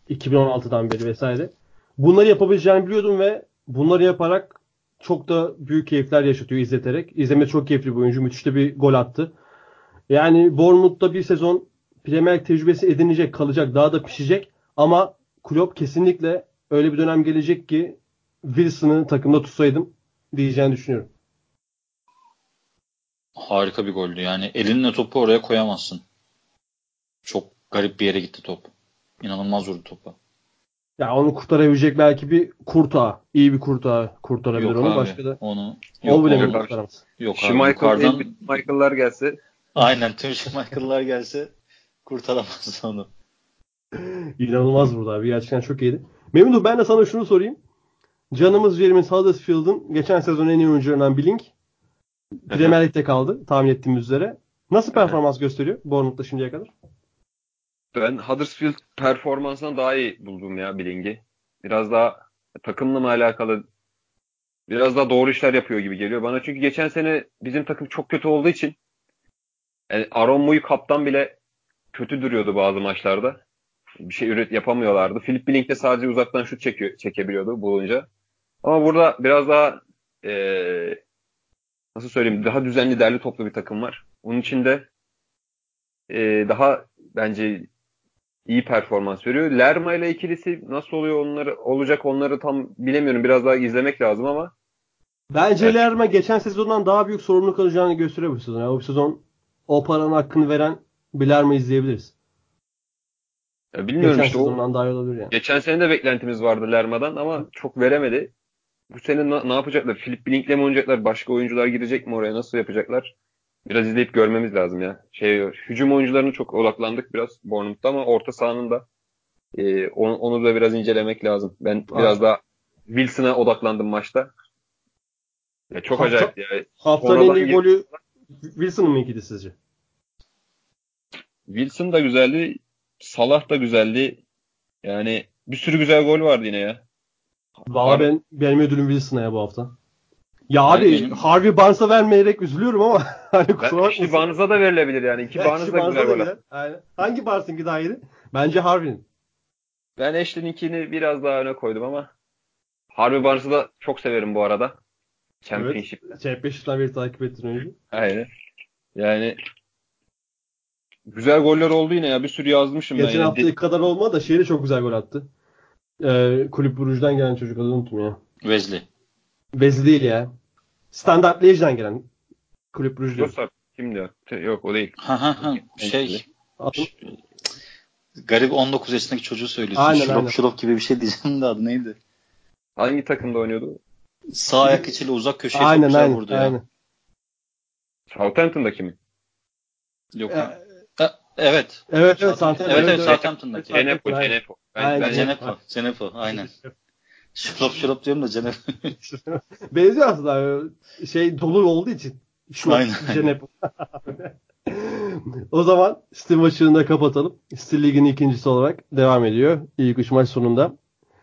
2016'dan beri vesaire. Bunları yapabileceğini biliyordum ve bunları yaparak çok da büyük keyifler yaşatıyor izleterek. İzleme çok keyifli bir oyuncu. Müthiş de bir gol attı. Yani Bournemouth'ta bir sezon Premier tecrübesi edinecek, kalacak, daha da pişecek. Ama Klopp kesinlikle öyle bir dönem gelecek ki Wilson'ı takımda tutsaydım diyeceğini düşünüyorum. Harika bir goldü. Yani elinle topu oraya koyamazsın. Çok garip bir yere gitti top. İnanılmaz vurdu topu. Ya onu kurtarabilecek belki bir kurtağı. iyi bir kurtağı kurtarabilir Yok onu. abi. Başka da Onu o yok, bile onu- mi kurtaramaz? yok abi. Schmeichel, Yukarıdan, Elbit Michael'lar gelse aynen tüm Schmeichel'lar gelse kurtaramaz onu. İnanılmaz burada abi. Gerçekten çok iyiydi. Memnun ben de sana şunu sorayım. Canımız James Huddersfield'ın geçen sezon en iyi oyuncularından Blink Premier Lig'de kaldı tahmin ettiğimiz üzere. Nasıl performans gösteriyor Bournemouth'ta şimdiye kadar? ben Huddersfield performansından daha iyi buldum ya Billing'i. Biraz daha takımla mı alakalı biraz daha doğru işler yapıyor gibi geliyor bana. Çünkü geçen sene bizim takım çok kötü olduğu için yani Aaron Muy kaptan bile kötü duruyordu bazı maçlarda. Bir şey üret yapamıyorlardı. Philip Billing de sadece uzaktan şut çekiyor, çekebiliyordu bulunca. Ama burada biraz daha eee, nasıl söyleyeyim daha düzenli derli toplu bir takım var. Onun için de eee, daha bence iyi performans veriyor. Lerma ile ikilisi nasıl oluyor onları olacak onları tam bilemiyorum. Biraz daha izlemek lazım ama Bence Evet. Lerma geçen sezondan daha büyük sorumluluk alacağını gösteriyor bu sezon. Yani o sezon o paranın hakkını veren bir Lerma izleyebiliriz. ya bilmiyorum geçen işte sezondan daha iyi olabilir yani. geçen sene de beklentimiz vardı Lerma'dan ama çok veremedi. Bu sene na- ne yapacaklar? Philip Billing'le mi oynayacaklar? Başka oyuncular girecek mi oraya? Nasıl yapacaklar? Biraz izleyip görmemiz lazım ya. Şey hücum oyuncularına çok odaklandık biraz Bournemouth'ta ama orta sahanın da e, onu, onu da biraz incelemek lazım. Ben biraz daha Wilson'a odaklandım maçta. Ya çok Hafta- acayip ya. Haftanın en iyi golü Wilson'ın mı ikiydi sizce? Wilson da güzeldi. Salah da güzeldi. Yani bir sürü güzel gol vardı yine ya. Valla ben benim ödülüm Wilson'a ya bu hafta. Ya abi benim- Harvey Barnes'a vermeyerek üzülüyorum ama [laughs] hani kusura Ben, bakmasın. işte Barnes'a da verilebilir yani. İki Evet, Barnes da güzel gol. Aynen. Hangi Barnes'ınki daha iyiydi? Bence Harvey'nin. Ben Ashley'ninkini biraz daha öne koydum ama Harvey Barnes'ı da çok severim bu arada. Championship. Championship'ten beri takip ettiğin oyuncu. Aynen. Yani güzel goller oldu yine ya. Bir sürü yazmışım ben. Geçen yine. haftaki kadar olmadı da şeyde çok güzel gol attı. Ee, Kulüp Brugge'den gelen çocuk adını unuttum ya. Wesley. Bezli değil ya. Standart Liège'den gelen Kulüp Brugge diyor. Dostlar kim diyor? Yok o değil. Ha ha ha. Şey garip 19 yaşındaki çocuğu söylüyorsun. Aynen, şurop aynen. şurop gibi bir şey diyeceğim de adı neydi? Hangi takımda oynuyordu? Sağ ayak içiyle uzak köşeye çok Aynen güzel aynen. vurdu ya. aynen. Southampton'daki mi? Yok. Ha. Ha, evet. Evet evet Southampton. Evet evet. Southampton'daki. Cenepo. Cenepo. Ben, Cenepo. Cenepo. Aynen. [laughs] Şurop şurop diyorum da Cenepo. [laughs] Benziyor aslında. Şey dolu olduğu için. Şu Aynen. Cenep. [laughs] o zaman Steam maçını da kapatalım. Stil Ligi'nin ikincisi olarak devam ediyor. İlk üç maç sonunda.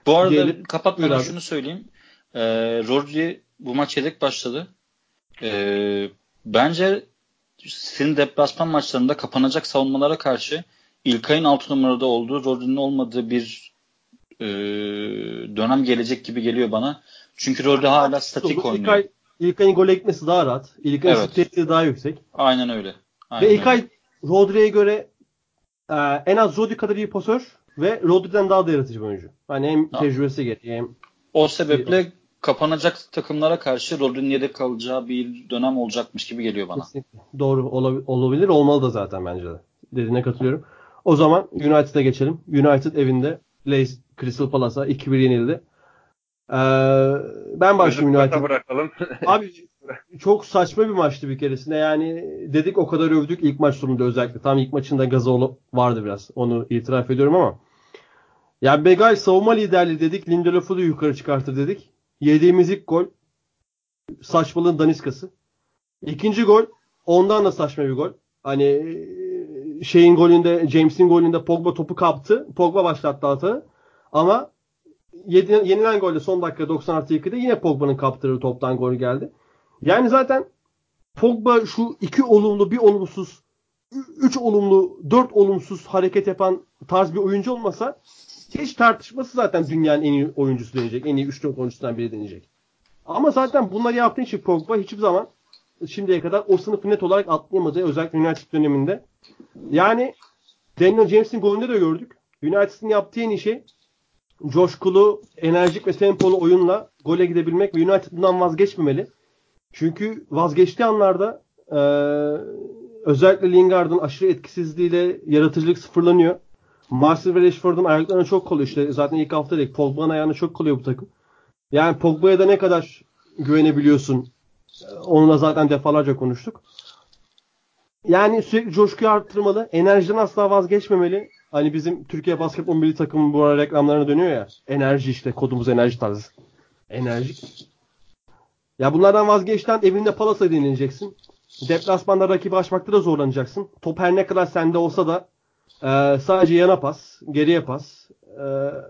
Bu arada Gelip- kapatmadan şunu söyleyeyim. Ee, Rodri bu maç yedek başladı. Ee, bence senin deplasman maçlarında kapanacak savunmalara karşı İlkay'ın 6 numarada olduğu, Rodri'nin olmadığı bir e, dönem gelecek gibi geliyor bana. Çünkü Rodri hala statik İlk oynuyor. ay, ilk ayın gole gitmesi daha rahat. İlk ayın Evet. stresi daha yüksek. Aynen öyle. Aynen Ve ilk öyle. Rodri'ye göre e, en az Rodri kadar iyi pasör ve Rodri'den daha da yaratıcı bir oyuncu. Hani hem Ha. tecrübesi gereği hem O sebeple kapanacak takımlara karşı Rodri'nin yedek kalacağı bir dönem olacakmış gibi geliyor bana. Kesinlikle. Doğru olabi- olabilir. Olmalı da zaten bence de. Dediğine katılıyorum. O zaman United'a geçelim. United evinde Leeds Crystal Palace'a 2-1 yenildi. Ee, ben başlayayım Özür United. bırakalım. [laughs] Abi çok saçma bir maçtı bir keresinde. Yani dedik o kadar övdük ilk maç sonunda özellikle. Tam ilk maçında Gazol vardı biraz. Onu itiraf ediyorum ama. Ya Begay savunma liderliği dedik. Lindelof'u da yukarı çıkartır dedik. Yediğimiz ilk gol saçmalığın daniskası. İkinci gol ondan da saçma bir gol. Hani şeyin golünde James'in golünde Pogba topu kaptı. Pogba başlattı atağı. Ama yenilen golde son dakika 90 artı 2'de yine Pogba'nın kaptırdığı toptan gol geldi. Yani zaten Pogba şu iki olumlu bir olumsuz üç olumlu dört olumsuz hareket yapan tarz bir oyuncu olmasa hiç tartışması zaten dünyanın en iyi oyuncusu denecek. En iyi 3-4 oyuncusundan biri denecek. Ama zaten bunları yaptığı için Pogba hiçbir zaman şimdiye kadar o sınıfı net olarak atlayamadı. Özellikle United döneminde. Yani Daniel James'in golünde de gördük. United'ın yaptığı en iyi şey coşkulu, enerjik ve tempolu oyunla gole gidebilmek ve United vazgeçmemeli. Çünkü vazgeçtiği anlarda e, özellikle Lingard'ın aşırı etkisizliğiyle yaratıcılık sıfırlanıyor. Marcel ve Rashford'un ayaklarına çok kolay işte. Zaten ilk hafta dedik Pogba'nın ayağına çok kolay bu takım. Yani Pogba'ya da ne kadar güvenebiliyorsun onunla zaten defalarca konuştuk. Yani sürekli coşkuyu arttırmalı. Enerjiden asla vazgeçmemeli. Hani bizim Türkiye Basketbol Milli Takımı bu ara reklamlarına dönüyor ya. Enerji işte kodumuz enerji tarzı. Enerjik. Ya bunlardan vazgeçten evinde palasa dinleneceksin. Deplasmanda rakibi açmakta da zorlanacaksın. Top her ne kadar sende olsa da e, sadece yana pas, geriye pas, e,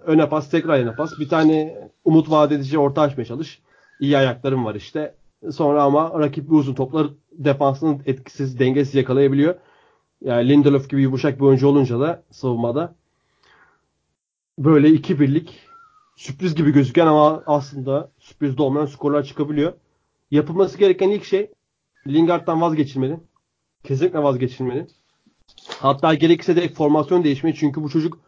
öne pas, tekrar yana pas. Bir tane umut vaat edici orta açmaya çalış. İyi ayaklarım var işte. Sonra ama rakip bir uzun toplar defansını etkisiz, dengesiz yakalayabiliyor. Yani Lindelof gibi yumuşak bir oyuncu olunca da savunmada böyle iki birlik sürpriz gibi gözüken ama aslında sürpriz de olmayan skorlar çıkabiliyor. Yapılması gereken ilk şey Lingard'dan vazgeçilmeli. Kesinlikle vazgeçilmeli. Hatta gerekirse de formasyon değişmeli. Çünkü bu çocuk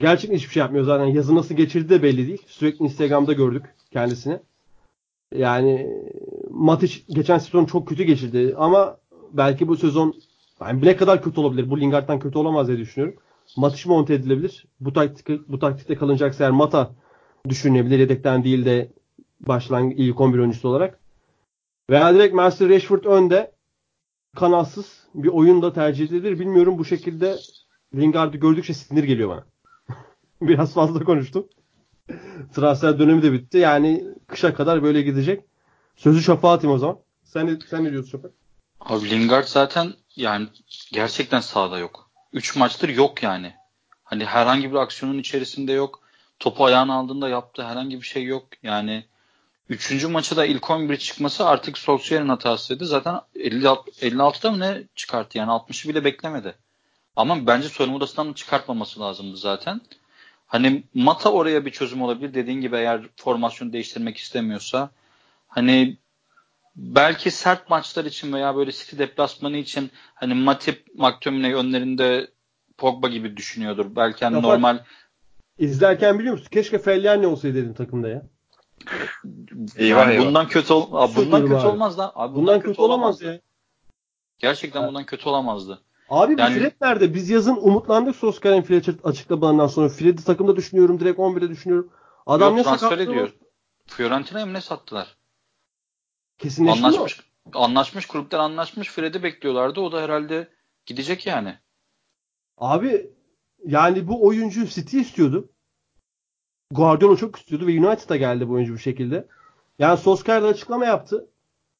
gerçekten hiçbir şey yapmıyor zaten. Yazı nasıl geçirdi de belli değil. Sürekli Instagram'da gördük kendisini. Yani Matic geçen sezon çok kötü geçirdi ama belki bu sezon yani ne kadar kötü olabilir? Bu Lingard'dan kötü olamaz diye düşünüyorum. Matic monte edilebilir. Bu taktik bu taktikte kalınacaksa eğer Mata düşünebilir yedekten değil de başlangıç ilk 11 oyuncusu olarak. Veya direkt Mercer Rashford önde kanatsız bir oyun da tercih edilir. Bilmiyorum bu şekilde Lingard'ı gördükçe sinir geliyor bana. [laughs] Biraz fazla konuştum. Transfer dönemi de bitti. Yani kışa kadar böyle gidecek. Sözü Şafak'a atayım o zaman. Sen, sen ne diyorsun Şafak? Abi Lingard zaten yani gerçekten sahada yok. 3 maçtır yok yani. Hani herhangi bir aksiyonun içerisinde yok. Topu ayağına aldığında yaptığı herhangi bir şey yok. Yani 3. maçı da ilk 11 çıkması artık Solskjaer'in hatasıydı. Zaten 50, 56'da mı ne çıkarttı yani 60'ı bile beklemedi. Ama bence soyunma odasından çıkartmaması lazımdı zaten. Hani Mata oraya bir çözüm olabilir. Dediğin gibi eğer formasyon değiştirmek istemiyorsa hani belki sert maçlar için veya böyle City deplasmanı için hani Matip, McTominay önlerinde Pogba gibi düşünüyordur. Belki hani normal izlerken biliyor musun? Keşke Fellaini olsaydı dedin takımda ya. Eyvah yani eyvah. bundan kötü ol abi bundan kötü abi. olmaz lan. Abi bundan, bundan kötü, kötü olamaz ya. Gerçekten evet. bundan kötü olamazdı. Abi yani, bu Fred nerede? Biz yazın umutlandık Solskjaer'in Fred açıklamalarından sonra. Fred'i takımda düşünüyorum. Direkt 11'de düşünüyorum. Adam Yok, ne transfer ediyor. Fiorentina'ya mı ne sattılar? Kesinleşti anlaşmış, mi? Anlaşmış kulüpler anlaşmış. Fred'i bekliyorlardı. O da herhalde gidecek yani. Abi yani bu oyuncu City istiyordu. Guardiola çok istiyordu ve United'a geldi bu oyuncu bu şekilde. Yani Solskjaer açıklama yaptı.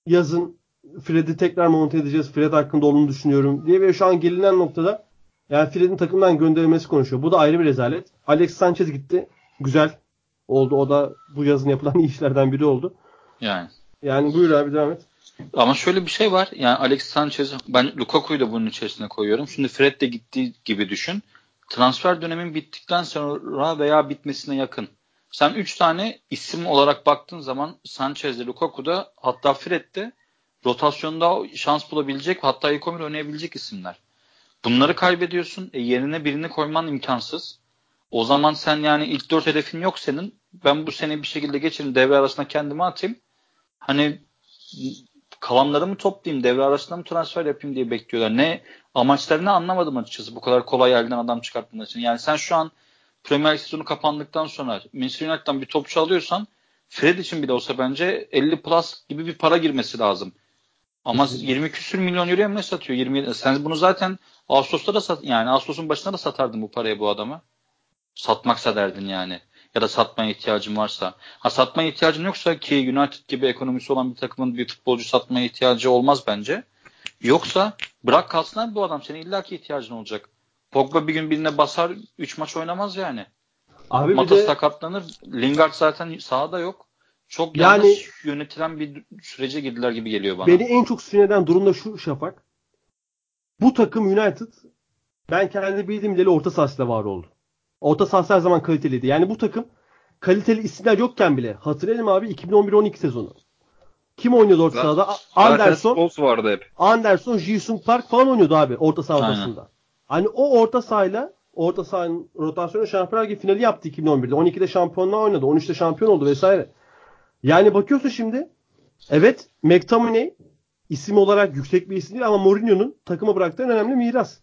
Yazın Fred'i tekrar monte edeceğiz. Fred hakkında olduğunu düşünüyorum diye ve şu an gelinen noktada yani Fred'in takımdan gönderilmesi konuşuyor. Bu da ayrı bir rezalet. Alex Sanchez gitti. Güzel oldu. O da bu yazın yapılan iyi [laughs] işlerden biri oldu. Yani. Yani buyur abi devam et. Ama şöyle bir şey var. Yani Alex Sanchez ben Lukaku'yu da bunun içerisine koyuyorum. Şimdi Fred de gittiği gibi düşün. Transfer dönemin bittikten sonra veya bitmesine yakın. Sen 3 tane isim olarak baktığın zaman Sanchez'de, Lukaku'da hatta Fred'de rotasyonda şans bulabilecek hatta ilk 11 oynayabilecek isimler. Bunları kaybediyorsun. E, yerine birini koyman imkansız. O zaman sen yani ilk 4 hedefin yok senin. Ben bu sene bir şekilde geçirin devre arasına kendimi atayım. Hani kalanlarımı toplayayım devre arasında mı transfer yapayım diye bekliyorlar. Ne amaçlarını anlamadım açıkçası bu kadar kolay elden adam çıkartmak için. Yani sen şu an Premier sezonu kapandıktan sonra Manchester United'dan bir topçu alıyorsan Fred için bile olsa bence 50 plus gibi bir para girmesi lazım. Ama 20 küsür milyon euroya mı satıyor? 20 sen bunu zaten Ağustos'ta da sat yani Ağustos'un başında da satardın bu parayı bu adama. Satmaksa derdin yani. ya da satmaya ihtiyacın varsa. Ha satmaya ihtiyacın yoksa ki United gibi ekonomisi olan bir takımın bir futbolcu satmaya ihtiyacı olmaz bence. Yoksa bırak kalsın abi bu adam. Senin illaki ihtiyacın olacak. Pogba bir gün birine basar 3 maç oynamaz yani. Abi Mata de... sakatlanır. Lingard zaten sahada yok. Çok yani, yanlış yönetilen bir sürece girdiler gibi geliyor bana. Beni en çok sinirden durum da şu Şafak. Bu takım United ben kendi bildiğim bileli orta sahasıyla var oldu. Orta sahası her zaman kaliteliydi. Yani bu takım kaliteli isimler yokken bile hatırlayalım abi 2011-12 sezonu. Kim oynuyordu orta sahada? Anderson. vardı hep. Anderson, Jisung Park falan oynuyordu abi orta saha ortasında. Hani o orta sahayla orta sahanın rotasyonu Şampiyonlar Ligi finali yaptı 2011'de. 12'de şampiyonluğa oynadı. 13'te şampiyon oldu vesaire. Yani bakıyorsun şimdi evet McTominay isim olarak yüksek bir isim değil ama Mourinho'nun takıma bıraktığı en önemli miras.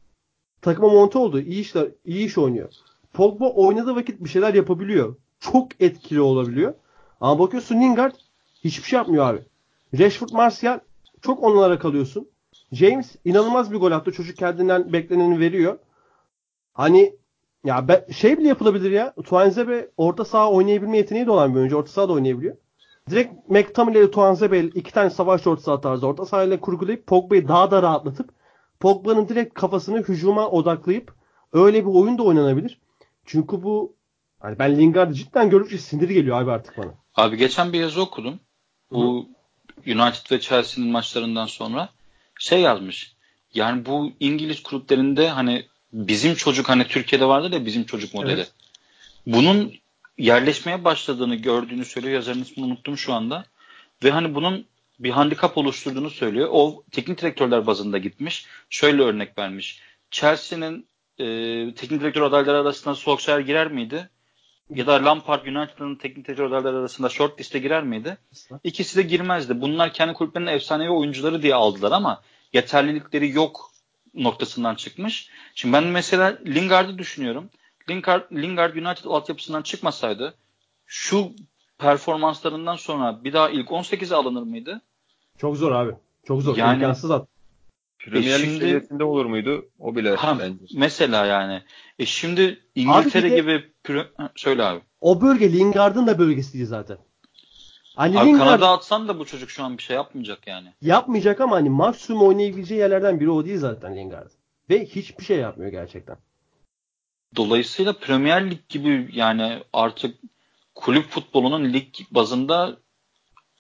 Takıma monte oldu. İyi işler, iyi iş oynuyor. Pogba oynadığı vakit bir şeyler yapabiliyor. Çok etkili olabiliyor. Ama bakıyorsun Lingard hiçbir şey yapmıyor abi. Rashford Martial çok onlara kalıyorsun. James inanılmaz bir gol attı. Çocuk kendinden bekleneni veriyor. Hani ya be, şey bile yapılabilir ya. Tuanzebe orta saha oynayabilme yeteneği de olan bir oyuncu. Orta sahada oynayabiliyor. Direkt McTominay ile Tuanzebe iki tane savaş orta saha tarzı orta sahayla kurgulayıp Pogba'yı daha da rahatlatıp Pogba'nın direkt kafasını hücuma odaklayıp öyle bir oyun da oynanabilir. Çünkü bu hani ben Lingard'ı cidden görünce sinir geliyor abi artık bana. Abi geçen bir yazı okudum. Bu Hı. United ve Chelsea'nin maçlarından sonra şey yazmış. Yani bu İngiliz kulüplerinde hani bizim çocuk hani Türkiye'de vardı da bizim çocuk modeli. Evet. Bunun yerleşmeye başladığını gördüğünü söylüyor. Yazarın ismini unuttum şu anda. Ve hani bunun bir handikap oluşturduğunu söylüyor. O teknik direktörler bazında gitmiş. Şöyle örnek vermiş. Chelsea'nin e, teknik direktör adayları arasında Solskjaer girer miydi? Ya da Lampard United'ın teknik adayları arasında short liste girer miydi? İkisi de girmezdi. Bunlar kendi kulüplerinin efsanevi oyuncuları diye aldılar ama yeterlilikleri yok noktasından çıkmış. Şimdi ben mesela Lingard'ı düşünüyorum. Lingard, Lingard United altyapısından çıkmasaydı şu performanslarından sonra bir daha ilk 18'e alınır mıydı? Çok zor abi. Çok zor. Yani, İmkansız at. Premier Lig seviyesinde olur muydu? O bile ha, bence. Mesela yani. E şimdi İngiltere de, gibi söyle abi. O bölge Lingard'ın da bölgesiydi zaten. Hani abi Lingard, Kanada atsan da bu çocuk şu an bir şey yapmayacak yani. Yapmayacak ama hani maksimum oynayabileceği yerlerden biri o değil zaten Lingard. Ve hiçbir şey yapmıyor gerçekten. Dolayısıyla Premier Lig gibi yani artık kulüp futbolunun lig bazında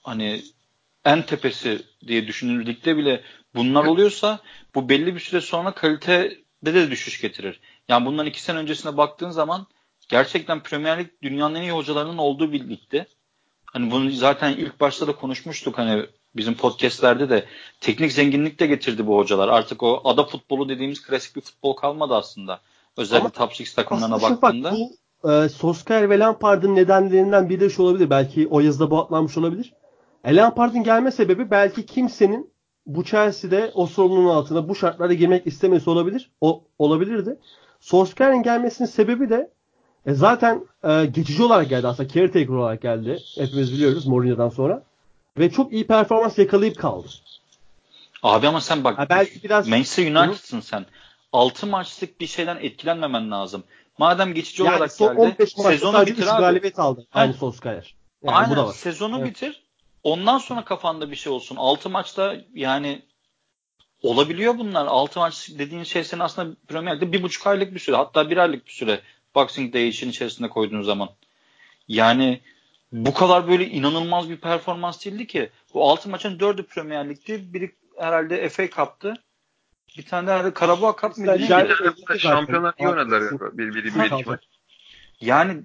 hani en tepesi diye düşünülür ligde bile bunlar oluyorsa bu belli bir süre sonra kalitede de düşüş getirir. Yani bundan iki sene öncesine baktığın zaman gerçekten Premier Lig dünyanın en iyi hocalarının olduğu bir ligdi. Hani bunu zaten ilk başta da konuşmuştuk hani bizim podcastlerde de teknik zenginlik de getirdi bu hocalar. Artık o ada futbolu dediğimiz klasik bir futbol kalmadı aslında. Özellikle Ama top 6 takımlarına baktığında. Bak, bu e, Solskjaer ve Lampard'ın nedenlerinden biri de şu olabilir. Belki o yazıda bu atlanmış olabilir. E, Lampard'ın gelme sebebi belki kimsenin bu Chelsea'de o sorumluluğun altında bu şartlarda girmek istemesi olabilir. O olabilirdi. Solskjaer'in gelmesinin sebebi de e, zaten e, geçici olarak geldi aslında. Caretaker olarak geldi. Hepimiz biliyoruz Mourinho'dan sonra. Ve çok iyi performans yakalayıp kaldı. Abi ama sen bak ha, belki biraz Manchester United'sın sen. 6 maçlık bir şeyden etkilenmemen lazım. Madem geçici yani olarak son geldi. 15 sezonu bitir abi. galibiyet aldı. Aynı Solskjaer. Yani Aynen. Bu da var. Sezonu evet. bitir. Ondan sonra kafanda bir şey olsun. 6 maçta yani olabiliyor bunlar. 6 maç dediğin şey senin aslında Premier Lig'de bir buçuk aylık bir süre. Hatta bir aylık bir süre. Boxing Day için içerisinde koyduğun zaman. Yani bu kadar böyle inanılmaz bir performans değildi ki. Bu 6 maçın 4'ü Premier Lig'di. Biri herhalde FA Cup'tı. Bir tane de herhalde Karabağ Cup mıydı? Şampiyonlar iyi oynadılar bir, bir, bir, bir maç. Yani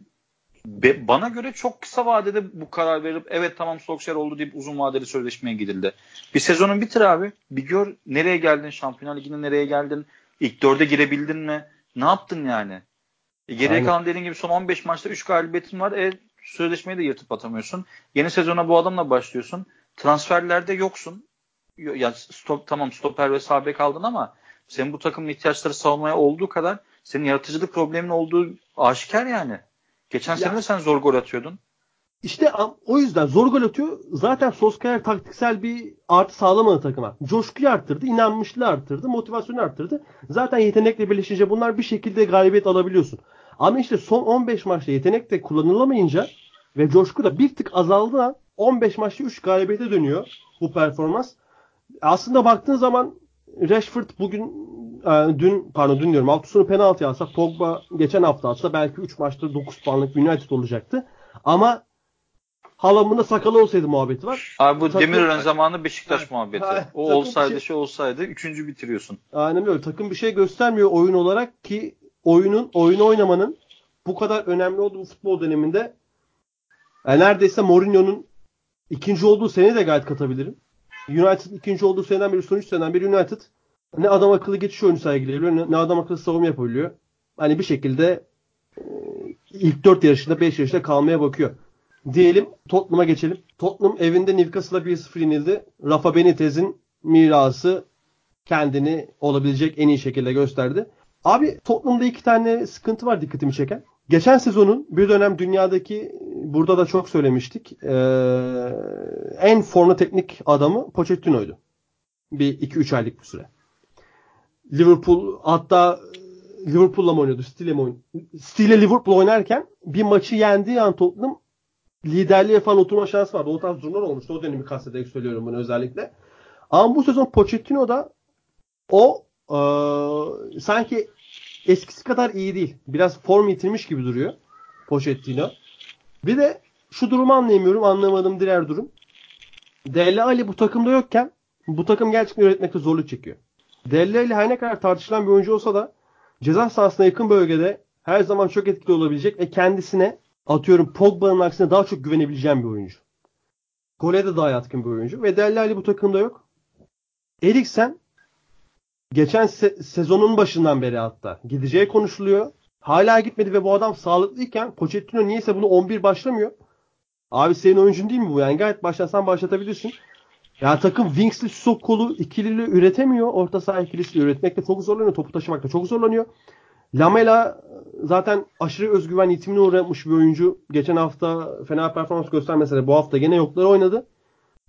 be, bana göre çok kısa vadede bu karar verip evet tamam Solskjaer oldu deyip uzun vadeli sözleşmeye gidildi. Bir sezonun bitir abi. Bir gör nereye geldin? Şampiyonlar Ligi'ne nereye geldin? İlk dörde girebildin mi? Ne yaptın yani? E, geriye Aynen. kalan dediğin gibi son 15 maçta 3 galibiyetin var. E, sözleşmeyi de yırtıp atamıyorsun. Yeni sezona bu adamla başlıyorsun. Transferlerde yoksun. Ya stop tamam stoper ve sağ bek aldın ama senin bu takımın ihtiyaçları savunmaya olduğu kadar senin yaratıcılık problemin olduğu aşikar yani. Geçen sene de sen zor gol atıyordun. İşte o yüzden zor gol atıyor. Zaten Solskjaer taktiksel bir artı sağlamadı takıma. Coşkuyu arttırdı, inanmışlığı arttırdı, motivasyonu arttırdı. Zaten yetenekle birleşince bunlar bir şekilde galibiyet alabiliyorsun. Ama işte son 15 maçta yetenek de kullanılamayınca ve coşku da bir tık azaldığı an 15 maçta 3 galibiyete dönüyor bu performans. Aslında baktığın zaman Rashford bugün e, dün pardon dün diyorum sonu penaltı alsa Pogba geçen hafta atsa belki 3 maçta 9 puanlık United olacaktı. Ama halamında sakalı olsaydı muhabbeti var. Abi bu Takım- Demirören zamanı Beşiktaş Ha, muhabbeti. ha, o olsaydı şey- şey olsaydı üçüncü bitiriyorsun. Aynen öyle. Takım bir şey göstermiyor oyun olarak ki oyunun oyunu oynamanın bu kadar önemli olduğu futbol döneminde yani neredeyse Mourinho'nun ikinci olduğu sene de gayet katabilirim. United ikinci olduğu seneden beri son 3 seneden beri United ne adam akıllı geçiş oyunu sergileyebiliyor ne adam akıllı savunma yapabiliyor. Hani bir şekilde e, ilk 4 yarışında 5 yarışta kalmaya bakıyor. Diyelim Tottenham'a geçelim. Tottenham evinde Newcastle'a 1-0 yenildi. Rafa Benitez'in mirası kendini olabilecek en iyi şekilde gösterdi. Abi Tottenham'da iki tane sıkıntı var dikkatimi çeken. Geçen sezonun bir dönem dünyadaki burada da çok söylemiştik. eee, en formlu teknik adamı Pochettino'ydu. Bir 2-3 aylık bir süre. Liverpool hatta Liverpool'la mı oynuyordu? City'le mi oynuyordu? City'yle Liverpool oynarken bir maçı yendiği an Tottenham liderliğe falan oturma şansı vardı. O tarz durumlar olmuştu. O dönemi kastederek söylüyorum bunu özellikle. Ama bu sezon Pochettino da o eee, sanki eskisi kadar iyi değil. Biraz form yitirmiş gibi duruyor Pochettino. Bir de şu durumu anlayamıyorum. Anlamadığım diğer durum. Dele Ali bu takımda yokken bu takım gerçekten yönetmekte zorluk çekiyor. Dele Ali her ne kadar tartışılan bir oyuncu olsa da ceza sahasına yakın bölgede her zaman çok etkili olabilecek ve kendisine atıyorum Pogba'nın aksine daha çok güvenebileceğim bir oyuncu. Gole de daha yatkın bir oyuncu. Ve Dele Ali bu takımda yok. Eriksen geçen se- sezonun başından beri hatta gideceği konuşuluyor. Hala gitmedi ve bu adam sağlıklıyken Pochettino niyeyse bunu 11 başlamıyor. Abi senin oyuncun değil mi bu? Yani gayet başlasan başlatabilirsin. Ya takım Wings'li sok kolu ikilili üretemiyor. Orta saha ikilisi üretmekte çok zorlanıyor. Topu taşımakta çok zorlanıyor. Lamela zaten aşırı özgüven yitimine uğramış bir oyuncu. Geçen hafta fena performans göstermese de bu hafta gene yokları oynadı.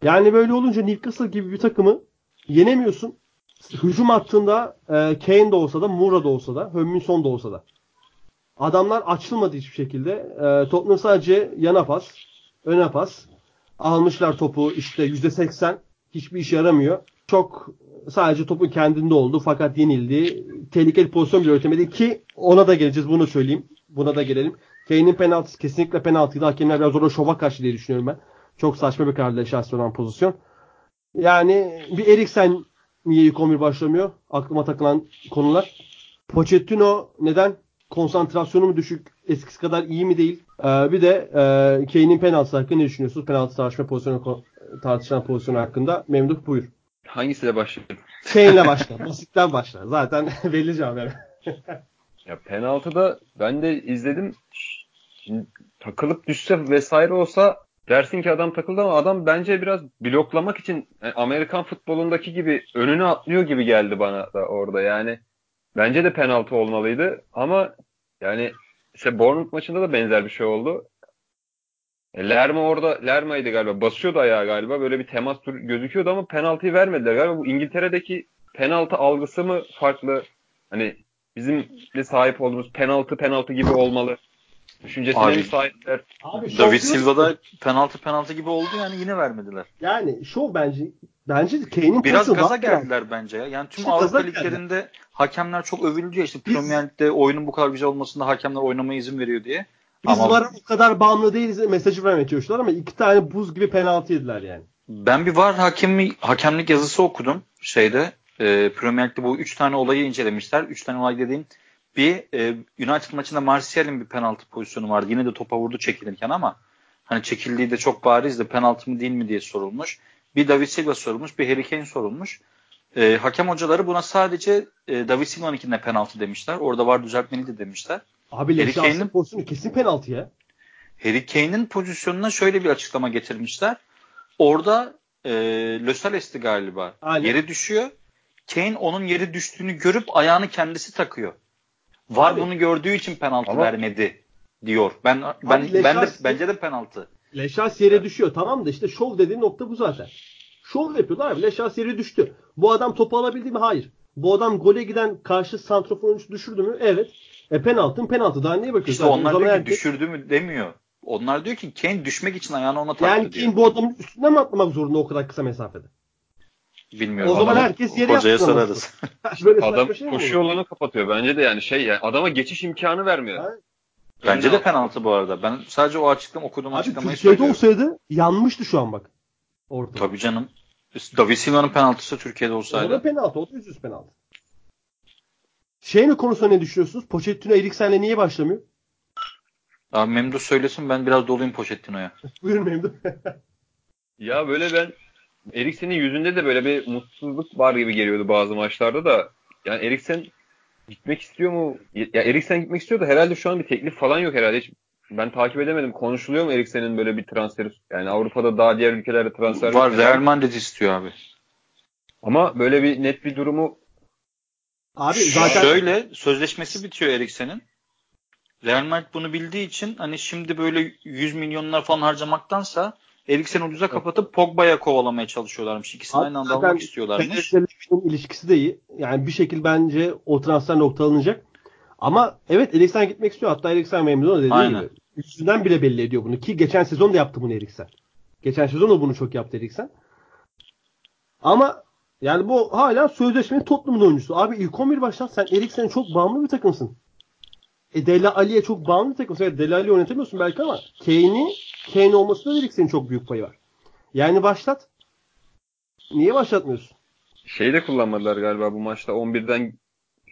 Yani böyle olunca Newcastle gibi bir takımı yenemiyorsun. Hücum hattında e, Kane de olsa da Moura da olsa da Hönminson da olsa da. Adamlar açılmadı hiçbir şekilde. E, Tottenham sadece yana pas, öne pas. Almışlar topu işte %80 hiçbir işe yaramıyor. Çok sadece topun kendinde oldu fakat yenildi. Tehlikeli pozisyon bile üretemedi ki ona da geleceğiz bunu söyleyeyim. Buna da gelelim. Kane'in penaltısı kesinlikle penaltıydı. Hakemler biraz orada şova kaçtı diye düşünüyorum ben. Çok saçma bir kararla şahsi olan pozisyon. Yani bir Eriksen niye ilk 11 başlamıyor? Aklıma takılan konular. Pochettino neden? Konsantrasyonu mu düşük? Eskisi kadar iyi mi değil? Ee, bir de e, Kane'in penaltısı hakkında ne düşünüyorsunuz? Penaltı tartışma pozisyonu tartışılan pozisyonu hakkında. Memduh buyur. Hangisiyle başlayayım? Kane'le [laughs] başla. Basitten başla. Zaten [laughs] belli cevap. Ya penaltıda ben de izledim. Şimdi takılıp düşse vesaire olsa dersin ki adam takıldı ama adam bence biraz bloklamak için yani Amerikan futbolundaki gibi önüne atlıyor gibi geldi bana da orada yani. Bence de penaltı olmalıydı ama yani işte Bournemouth maçında da benzer bir şey oldu. E, Lerma orada Lerma'ydı galiba. Basıyordu ayağı galiba. Böyle bir temas gözüküyordu ama penaltıyı vermediler galiba. Bu İngiltere'deki penaltı algısı mı farklı? Hani bizim de sahip olduğumuz penaltı penaltı gibi olmalı. Düşüncesine Abi, mi sahipler? Abi David. Silva'da penaltı penaltı gibi oldu yani yine vermediler. Yani şov bence bence Kane'in Biraz pozisyonu gaza geldiler bence ya. Yani tüm İşte Avrupa liglerinde hakemler çok övülüyor. İşte Biz- Premier Lig'de oyunun bu kadar güzel olmasında hakemler oynamaya izin veriyor diye. Biz Ama- VAR'a o kadar bağımlı değiliz mesajı vermeye çalıştılar ama iki tane buz gibi penaltı yediler yani. Ben bir var hakemi, hakemlik yazısı okudum şeyde. E, Premier Lig'de bu 3 tane olayı incelemişler. 3 tane olay dediğim bir e, United maçında Martial'in bir penaltı pozisyonu vardı. Yine de topa vurdu çekilirken ama hani çekildiği de çok bariz de penaltı mı değil mi diye sorulmuş. Bir David Silva sorulmuş, bir Harry Kane sorulmuş. E, hakem hocaları buna sadece e, David Silva'nınkine penaltı demişler. Orada var düzeltmeliydi demişler. Abi Harry Kane'in- pozisyonu kesin penaltı ya. Harry Kane'in pozisyonuna şöyle bir açıklama getirmişler. Orada e, Lösales'ti galiba. Aynen. Yere düşüyor. Kane onun yere düştüğünü görüp ayağını kendisi takıyor. Var Abi- bunu gördüğü için penaltı Ama- vermedi diyor. Ben ben Abi ben de bence de penaltı. Leşas yere düşüyor. Tamam da işte şov dediğin nokta bu zaten. Şov yapıyorlar abi. Leşas yere düştü. Bu adam topu alabildi mi? Hayır. Bu adam gole giden karşı santrafor oyuncusu düşürdü mü? Evet. E penaltı penaltı daha neye bakıyorsun? İşte onlar diyor ki herkes... düşürdü mü demiyor. Onlar diyor ki Kane düşmek için ayağını ona taktı yani diyor. Yani Kane bu adamın üstüne mi atlamak zorunda o kadar kısa mesafede? Bilmiyorum. O zaman herkes yere Hocaya sorarız. [laughs] Adam şey koşu yolunu kapatıyor. Bence de yani şey yani adama geçiş imkanı vermiyor. Ha? Bence de penaltı bu arada. Ben sadece o açıklama okuduğum Abi, açıklamayı Türkiye'de olsaydı yanmıştı şu an bak. Orada. Tabii canım. David Silva'nın penaltısı Türkiye'de olsaydı. O da penaltı. O da yüz penaltı. Şey mi konusunda ne düşünüyorsunuz? Pochettino Eriksen'le niye başlamıyor? Abi Memduh söylesin ben biraz doluyum Pochettino'ya. [laughs] Buyurun Memduh. ya böyle ben Eriksen'in yüzünde de böyle bir mutsuzluk var gibi geliyordu bazı maçlarda da. Yani Eriksen gitmek istiyor mu? Ya Eriksen gitmek istiyor da herhalde şu an bir teklif falan yok herhalde. Hiç ben takip edemedim. Konuşuluyor mu Eriksen'in böyle bir transferi? Yani Avrupa'da daha diğer ülkelerde transfer var. Real Madrid istiyor abi. Ama böyle bir net bir durumu Abi zaten şöyle sözleşmesi bitiyor Eriksen'in. Real Madrid bunu bildiği için hani şimdi böyle 100 milyonlar falan harcamaktansa Eriksen'i ucuza kapatıp Pogba'ya kovalamaya çalışıyorlarmış. İkisini aynı anda almak istiyorlarmış. ilişkisi de iyi. Yani bir şekilde bence o transfer noktalanacak. Ama evet Eriksen gitmek istiyor. Hatta Eriksen memnun dediği Aynen. gibi. Üstünden bile belli ediyor bunu. Ki geçen sezon da yaptı bunu Eriksen. Geçen sezon da bunu çok yaptı Eriksen. Ama yani bu hala sözleşmenin Tottenham'ın oyuncusu. Abi ilk 11 baştan sen Eriksen'e çok bağımlı bir takımsın. E Dele Ali'ye çok bağımlı bir takımsın. Evet Dele Ali oynatamıyorsun belki ama Kane'i Kane olmasında Eriksen'in çok büyük payı var. Yani başlat. Niye başlatmıyorsun? Şeyi de kullanmadılar galiba bu maçta. 11'den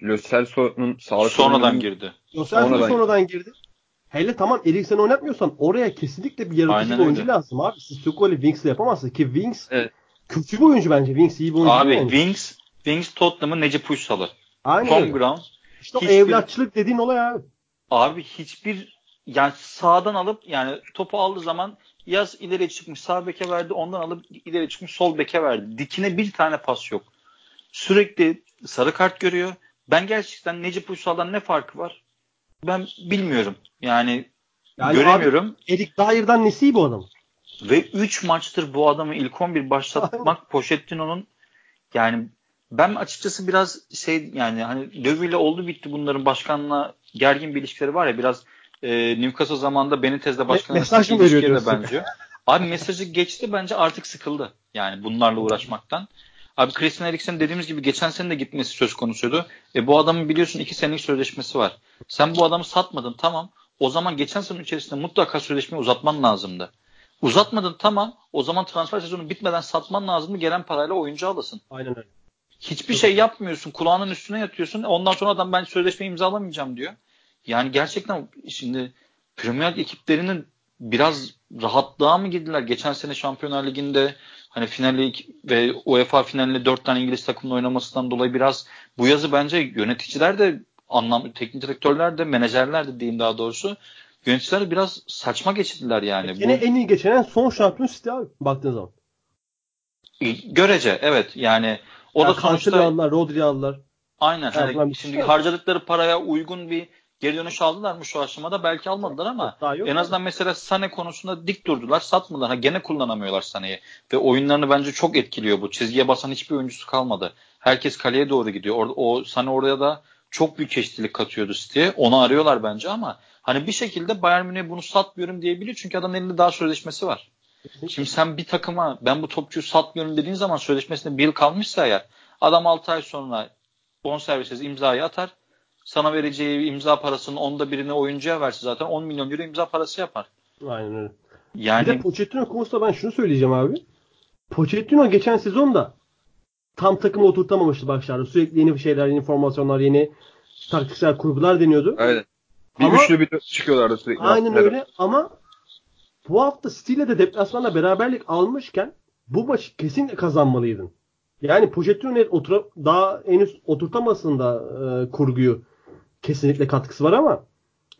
Lo Celso'nun sağlık sonradan girdi. Lo Celso sonradan, sonradan girdi. Hele tamam Eriksen oynatmıyorsan oraya kesinlikle bir yaratıcı Aynen bir oyuncu öyle. lazım abi. Siz Tuchel Wings'le yapamazsın ki Wings evet. kötü bir oyuncu bence. Wings iyi bir oyuncu. Abi yani. Wings Wings Tottenham'ın Necip Uysal'ı. Aynen Tom Ground. İşte hiçbir, o evlatçılık dediğin olay abi. Abi hiçbir yani sağdan alıp yani topu aldığı zaman yaz ileri çıkmış sağ beke verdi ondan alıp ileri çıkmış sol beke verdi. Dikine bir tane pas yok. Sürekli sarı kart görüyor. Ben gerçekten Necip Uysal'dan ne farkı var? Ben bilmiyorum. Yani, yani göremiyorum. Abi, Erik Dair'dan nesi bu adam? Ve 3 maçtır bu adamı ilk 11 başlatmak [laughs] Pochettino'nun yani ben açıkçası biraz şey yani hani Löw oldu bitti bunların başkanla gergin bir ilişkileri var ya biraz e, Newcastle zamanında Benitez'le başkan arasındaki ilişkiye de benziyor. Abi mesajı geçti bence artık sıkıldı. Yani bunlarla uğraşmaktan. Abi Christian Eriksen dediğimiz gibi geçen sene de gitmesi söz konusuydu. E bu adamın biliyorsun iki senelik sözleşmesi var. Sen bu adamı satmadın tamam. O zaman geçen sene içerisinde mutlaka sözleşmeyi uzatman lazımdı. Uzatmadın tamam. O zaman transfer sezonu bitmeden satman lazımdı. Gelen parayla oyuncu alasın. Aynen öyle. Hiçbir şey yapmıyorsun. Kulağının üstüne yatıyorsun. Ondan sonra adam ben sözleşme imzalamayacağım diyor. Yani gerçekten şimdi Premier Lig ekiplerinin biraz rahatlığa mı girdiler? Geçen sene Şampiyonlar Ligi'nde hani finali ve UEFA finaline dört tane İngiliz takımla oynamasından dolayı biraz bu yazı bence yöneticiler de anlam teknik direktörler de menajerler de diyeyim daha doğrusu yöneticiler de biraz saçma geçirdiler yani. Yine bu... en iyi geçenen son şampiyon City abi baktığın zaman. Görece evet yani o yani da sonuçta aldılar, Rodri aldılar. Aynen. Hani şimdi harcadıkları paraya uygun bir geri dönüş aldılar mı şu aşamada? Belki almadılar ama en azından mesela Sane konusunda dik durdular. Satmadılar. Ha, gene kullanamıyorlar Sane'yi. Ve oyunlarını bence çok etkiliyor bu. Çizgiye basan hiçbir oyuncusu kalmadı. Herkes kaleye doğru gidiyor. Or o Sane oraya da çok büyük çeşitlilik katıyordu City'ye. Onu arıyorlar bence ama hani bir şekilde Bayern Münih bunu satmıyorum diyebiliyor. Çünkü adamın elinde daha sözleşmesi var. Şimdi sen bir takıma ben bu topçuyu satmıyorum dediğin zaman sözleşmesinde bir yıl kalmışsa eğer adam 6 ay sonra bonservisiz imzayı atar sana vereceği imza parasının onda birini oyuncuya verse zaten 10 milyon euro imza parası yapar. Aynen öyle. Yani... Bir de Pochettino konusunda ben şunu söyleyeceğim abi. Pochettino geçen sezon da tam takımı oturtamamıştı başlarda. Sürekli yeni şeyler, yeni formasyonlar, yeni taktiksel kurgular deniyordu. Evet. Bir ama, üçlü bir çıkıyorlardı sürekli. Aynen öyle ama bu hafta Steel'e de deplasmanla beraberlik almışken bu maçı kesinlikle kazanmalıydın. Yani Pochettino otura, daha henüz oturtamasın da e, kurguyu kesinlikle katkısı var ama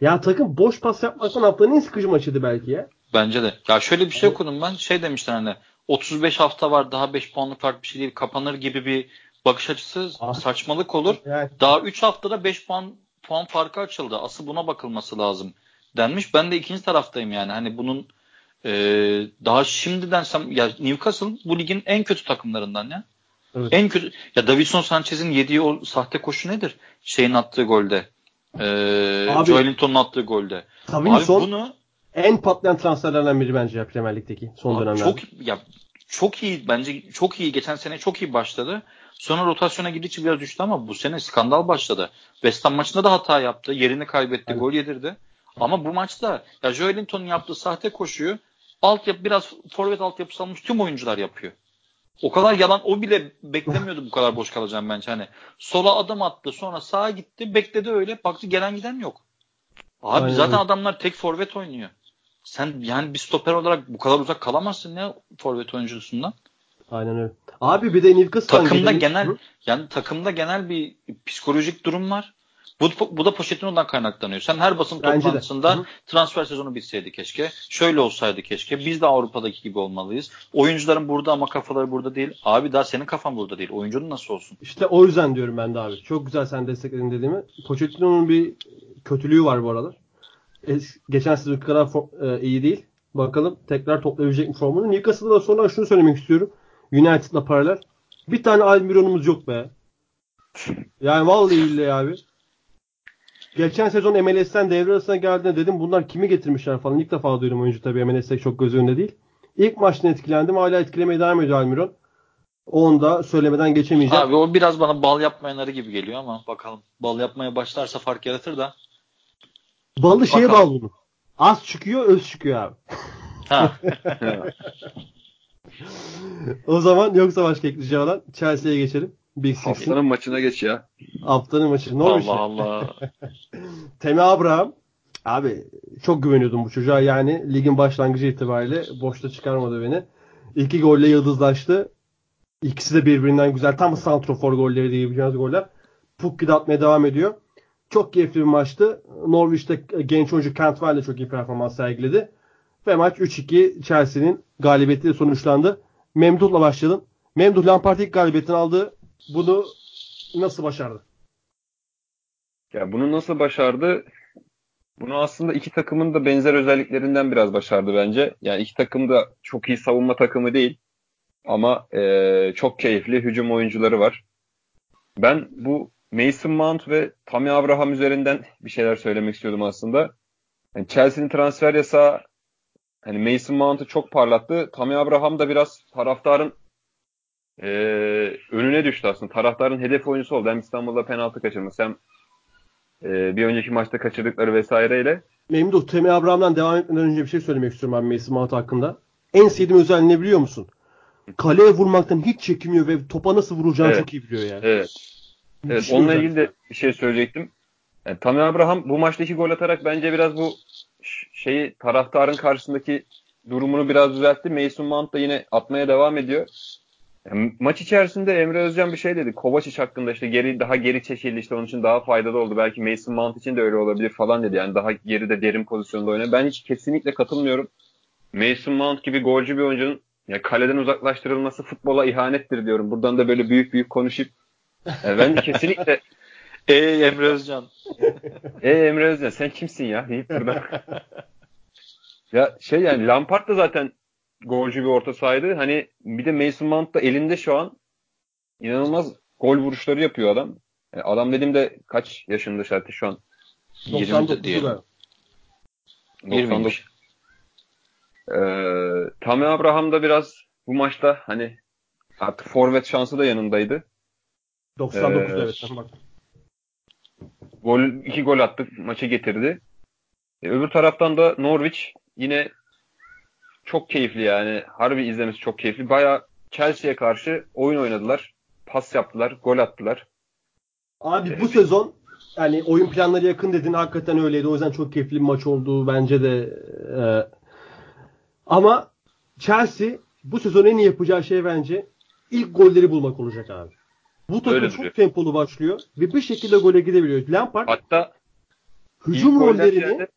ya takım boş pas yapmaktan haftanın en sıkıcı maçıydı belki ya. Bence de. Ya şöyle bir şey okudum ben. Şey demişler hani 35 hafta var daha 5 puanlık fark bir şey değil kapanır gibi bir bakış açısı ah. saçmalık olur. Yani. Daha 3 haftada 5 puan puan farkı açıldı. Asıl buna bakılması lazım denmiş. Ben de ikinci taraftayım yani. Hani bunun e, daha şimdiden ya Newcastle bu ligin en kötü takımlarından ya. Evet. En kötü ya Davinson Sanchez'in yediği o sahte koşu nedir? Şeyin attığı golde. Ee, Abi- Joelinton'un attığı golde. Abi Davinson bunu en patlayan transferlerden biri bence ya Premier Lig'deki son dönemlerde. Çok ya çok iyi bence çok iyi geçen sene çok iyi başladı. Sonra rotasyona gidikçe biraz düştü ama bu sene skandal başladı. West Ham maçında da hata yaptı. Yerini kaybetti. Evet. Gol yedirdi. Ama bu maçta ya Joelinton'un yaptığı sahte koşuyu altyapı biraz forvet altyapısı almış tüm oyuncular yapıyor. O kadar yalan o bile beklemiyordu bu kadar boş kalacağım bence hani. Sola adım attı sonra sağa gitti bekledi öyle baktı gelen giden yok. Abi Aynen zaten adamlar tek forvet oynuyor. Sen yani bir stoper olarak bu kadar uzak kalamazsın ya forvet oyuncusundan. Aynen öyle. Abi bir de Newcastle'dan Takımda genel yani takımda genel bir psikolojik durum var. Bu, bu da Pochettino'dan kaynaklanıyor. Sen her basın Bence de. toplantısında Hı. transfer sezonu bitseydi keşke. Şöyle olsaydı keşke. Biz de Avrupa'daki gibi olmalıyız. Oyuncuların burada ama kafaları burada değil. Abi daha senin kafan burada değil. Oyuncunun nasıl olsun? İşte o yüzden diyorum ben de abi. Çok güzel sen destekledin dediğimi. Pochettino'nun bir kötülüğü var bu aralar. Es- geçen sezon kadar fo- e, iyi değil. Bakalım tekrar toplayabilecek mi formunu. Newcastle'da da sonra şunu söylemek istiyorum. United'la paralel. Bir tane Almiron'umuz yok be. Yani vallahi billahi abi. Geçen sezon MLS'ten devre arasına geldiğinde dedim bunlar kimi getirmişler falan. İlk defa duydum oyuncu tabii MLS'te çok göz önünde değil. İlk maçtan etkilendim. Hala etkilemeye devam ediyor Almiron. Onu da söylemeden geçemeyeceğim. Abi o biraz bana bal yapmayanları gibi geliyor ama bakalım. Bal yapmaya başlarsa fark yaratır da. Balı şeye bağlı bunun. Az çıkıyor, öz çıkıyor abi. Ha. [laughs] O zaman yoksa başka ekleyeceğim olan Chelsea'ye geçelim. Big Six'in Haftanın maçına geç ya. haftanın maçı. Norwich. Allah Allah. [laughs] Temi Abraham. Abi çok güveniyordum bu çocuğa yani ligin başlangıcı itibariyle boşta çıkarmadı beni. İki golle yıldızlaştı. İkisi de birbirinden güzel. Tam santrofor golleri diyebileceğiniz goller. Pukki de atmaya devam ediyor. Çok keyifli bir maçtı. Norwich'te genç oyuncu Cantwell de çok iyi performans sergiledi. Ve maç 3-2 Chelsea'nin galibiyetiyle sonuçlandı. Memduh'la başlayalım. Memduh Lampard ilk galibiyetini aldı. Bunu nasıl başardı? Ya bunu nasıl başardı? Bunu aslında iki takımın da benzer özelliklerinden biraz başardı bence. Yani iki takım da çok iyi savunma takımı değil. Ama eee, çok keyifli hücum oyuncuları var. Ben bu Mason Mount ve Tammy Abraham üzerinden bir şeyler söylemek istiyordum aslında. Yani Chelsea'nin transfer yasağı hani Mason Mount'u çok parlattı. Tammy Abraham da biraz taraftarın eee, önüne düştü aslında. Taraftarın hedef oyuncusu oldu. Hem İstanbul'da penaltı kaçırması hem eee, bir önceki maçta kaçırdıkları vesaireyle. Memduh, Temi Abraham'dan devam etmeden önce bir şey söylemek istiyorum abi Mason Mount hakkında. En sevdiğim özelliğini biliyor musun? Kaleye vurmaktan hiç çekinmiyor ve topa nasıl vuracağını Evet. çok iyi biliyor yani. Evet. Evet, onunla özellik. ilgili de bir şey söyleyecektim. Yani Tammy Abraham bu maçta iki gol atarak bence biraz bu şeyi taraftarın karşısındaki durumunu biraz düzeltti. Mason Mount da yine atmaya devam ediyor. Yani maç içerisinde Emre Özcan bir şey dedi. Kovacic hakkında işte geri daha geri çekildi işte onun için daha faydalı oldu. Belki Mason Mount için de öyle olabilir falan dedi. Yani daha geride derin pozisyonda oynuyor. Ben hiç kesinlikle katılmıyorum. Mason Mount gibi golcü bir oyuncunun ya kaleden uzaklaştırılması futbola ihanettir diyorum. Buradan da böyle büyük büyük konuşup yani bence kesinlikle [laughs] Ey Emre Özcan. [laughs] e Emre Özcan sen kimsin ya deyip burada. ya şey yani Lampard da zaten golcü bir orta sahaydı. Hani bir de Mason Mount da elinde şu an inanılmaz gol vuruşları yapıyor adam. Yani adam dediğimde kaç yaşında zaten şu an? 99 diyelim. galiba. 20'ymiş. Ee, Tammy Abraham da biraz bu maçta hani artık forvet şansı da yanındaydı. 99 Ee, evet. Bak. Gol, iki gol attık, maçı getirdi. E, öbür taraftan da Norwich yine çok keyifli yani. Harbi izlemesi çok keyifli. Baya Chelsea'ye karşı oyun oynadılar. Pas yaptılar, gol attılar. Abi bu sezon yani oyun planları yakın dedin hakikaten öyleydi. O yüzden çok keyifli bir maç oldu bence de. Ee, ama Chelsea bu sezon en iyi yapacağı şey bence ilk golleri bulmak olacak abi. Bu takım Öyle çok duruyor. tempolu başlıyor ve bir şekilde gole gidebiliyor. Lampard Hatta hücum rollerini ziyade-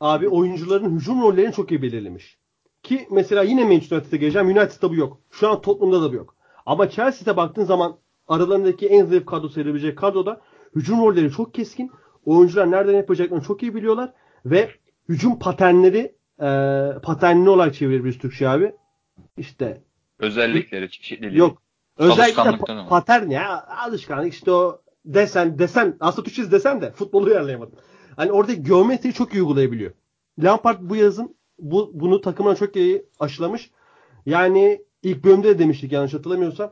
abi oyuncuların hücum rollerini çok iyi belirlemiş. Ki mesela yine Manchester United'a geleceğim. United'da bu yok. Şu an Tottenham'da da bu yok. Ama Chelsea'de baktığın zaman aralarındaki en zayıf kadro sayılabilecek kadroda hücum rolleri çok keskin. Oyuncular nereden yapacaklarını çok iyi biliyorlar. Ve hücum paternleri e, paternli olarak çevirebiliriz Türkçe abi. İşte özellikleri, çeşitliliği. yok. Özellikle pa- patern ya alışkanlık işte o desen desen aslında Türkçesi desen de futbolu uyarlayamadım. Hani orada geometriyi çok iyi uygulayabiliyor. Lampard bu yazın bu, bunu takımına çok iyi aşılamış. Yani ilk bölümde de demiştik yanlış hatırlamıyorsam.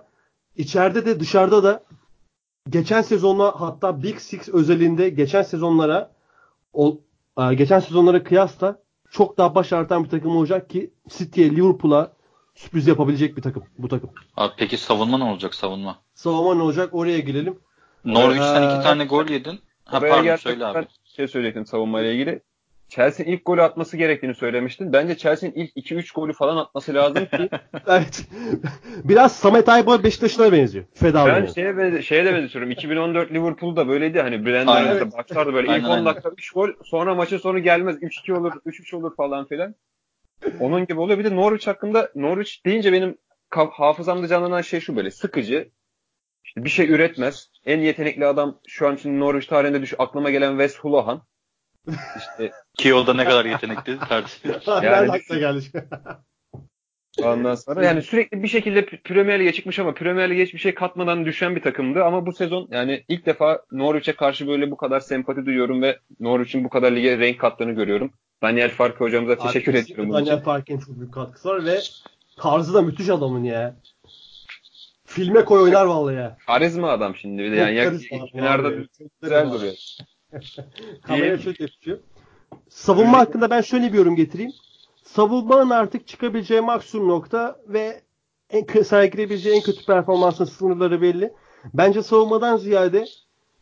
İçeride de dışarıda da geçen sezonla hatta Big Six özelinde geçen sezonlara o, e, geçen sezonlara kıyasla çok daha baş artan bir takım olacak ki City'ye, Liverpool'a sürpriz yapabilecek bir takım bu takım. Abi peki savunma ne olacak savunma? Savunma ne olacak oraya girelim. Norwich'ten Ee, iki tane gol yedin. Ha pardon söyle abi. şey söyleyecektim savunmayla ilgili. Chelsea'nin ilk golü atması gerektiğini söylemiştin. Bence Chelsea'nin ilk 2-3 golü falan atması lazım ki [laughs] Evet. Biraz Samet Aybol Beşiktaş'ına benziyor. Feda ben şeye, be- şeye de benzetiyorum. 2014 Liverpool'da böyleydi. Hani Brendan Aynen. Rodgers başlardı böyle. Aynen, ilk 10 aynen. dakika 3 gol sonra maçın sonu gelmez. 3-2 olur, 3-3 olur falan filan. Onun gibi oluyor. Bir de Norwich hakkında Norwich deyince benim hafızamda canlanan şey şu böyle sıkıcı. İşte bir şey üretmez. En yetenekli adam şu an için Norwich tarihinde düş aklıma gelen Wes Hulahan. İşte Ki o da ne kadar yetenekli tartışılır. [laughs] Yani, Yani- aklına geldi. Ondan sonra yani sürekli bir şekilde Premier Lig'e çıkmış ama Premier Lig'e hiçbir şey katmadan düşen bir takımdı. Ama bu sezon yani ilk defa Norwich'e karşı böyle bu kadar sempati duyuyorum ve Norwich'in bu kadar lige renk kattığını görüyorum. Daniel Farkı hocamıza teşekkür Arkadaşlar, ediyorum Daniel için. Fark'ın çok büyük katkısı var ve tarzı da müthiş adamın ya. Filme koy oynar vallahi ya. Karizma adam şimdi bir de yani Çok yak- karizma kenarda abi. Güzel duruyor. [laughs] Kameraya çok yakışıyor. Savunma hakkında ben şöyle bir yorum getireyim. Savunmanın artık çıkabileceği maksimum nokta ve en sergileyebileceği en kötü performansın sınırları belli. Bence savunmadan ziyade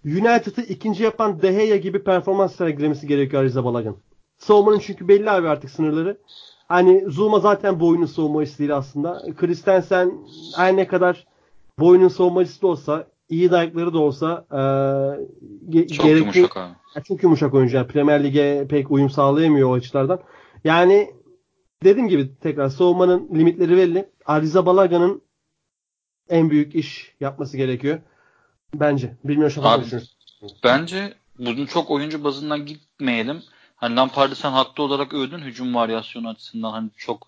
United'ı ikinci yapan De Gea gibi performans sergilemesi gerekiyor Ariza Balagan. Savunmanın çünkü belli abi artık sınırları. Hani Zuma zaten bu oyunun savunmacısı değil aslında. Christensen her ne kadar bu oyunun savunmacısı da olsa, iyi dayakları da olsa e, ge- Çok gerekli- yumuşak abi. çok yumuşak oyuncu. Yani Premier Lig'e pek uyum sağlayamıyor o açılardan. Yani dediğim gibi tekrar savunmanın limitleri belli. Ariza Balaga'nın en büyük iş yapması gerekiyor. Bence. Bilmiyorum düşünüyorsun. Bence bunu çok oyuncu bazından gitmeyelim. Hani Lampard'ı sen haklı olarak övdün hücum varyasyonu açısından hani çok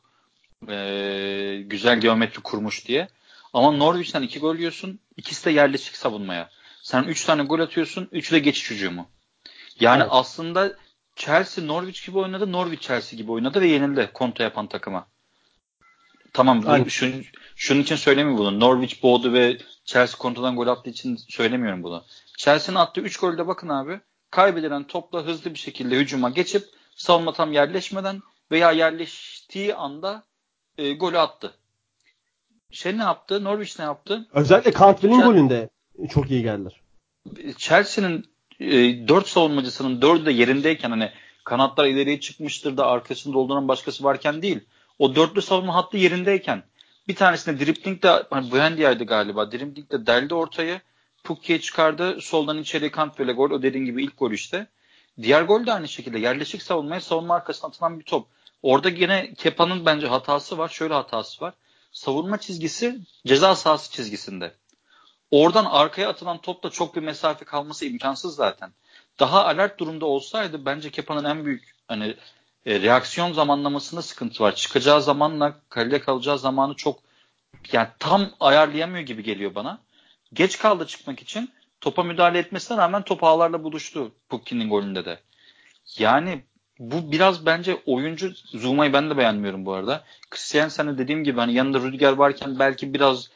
eee, güzel geometri kurmuş diye. Ama Norwich'ten iki gol yiyorsun. ikisi de yerleşik savunmaya. Sen üç tane gol atıyorsun. Üçü de geçiş hücumu. Yani Evet. aslında Chelsea Norwich gibi oynadı. Norwich Chelsea gibi oynadı ve yenildi kontra yapan takıma. Tamam bu, şun, şunun için söylemiyorum bunu. Norwich boğdu ve Chelsea kontradan gol attığı için söylemiyorum bunu. Chelsea'nin attığı 3 golde bakın abi. Kaybedilen topla hızlı bir şekilde hücuma geçip savunma tam yerleşmeden veya yerleştiği anda e, golü attı. Şey ne yaptı? Norwich ne yaptı? Özellikle Cantwell'in Chel- golünde çok iyi geldiler. Chelsea'nin e, 4 savunmacısının 4'ü de yerindeyken hani kanatlar ileriye çıkmıştır da arkasını dolduran başkası varken değil. O dörtlü savunma hattı yerindeyken bir tanesinde driplingle hani Buendia'ydı galiba. Driplingle deldi ortayı. Pukki'ye çıkardı. Soldan içeri Cantwell'e gol. O dediğin gibi ilk gol işte. Diğer gol de aynı şekilde. Yerleşik savunmaya savunma arkasına atılan bir top. Orada yine Kepa'nın bence hatası var. Şöyle hatası var. Savunma çizgisi ceza sahası çizgisinde. Oradan arkaya atılan topla çok bir mesafe kalması imkansız zaten. Daha alert durumda olsaydı bence Kepa'nın en büyük hani e, reaksiyon zamanlamasında sıkıntı var. Çıkacağı zamanla kalede kalacağı zamanı çok yani tam ayarlayamıyor gibi geliyor bana. Geç kaldı çıkmak için topa müdahale etmesine rağmen top ağlarla buluştu Pukki'nin golünde de. Yani bu biraz bence oyuncu Zuma'yı ben de beğenmiyorum bu arada. Christiansen'e dediğim gibi hani yanında Rüdiger varken belki biraz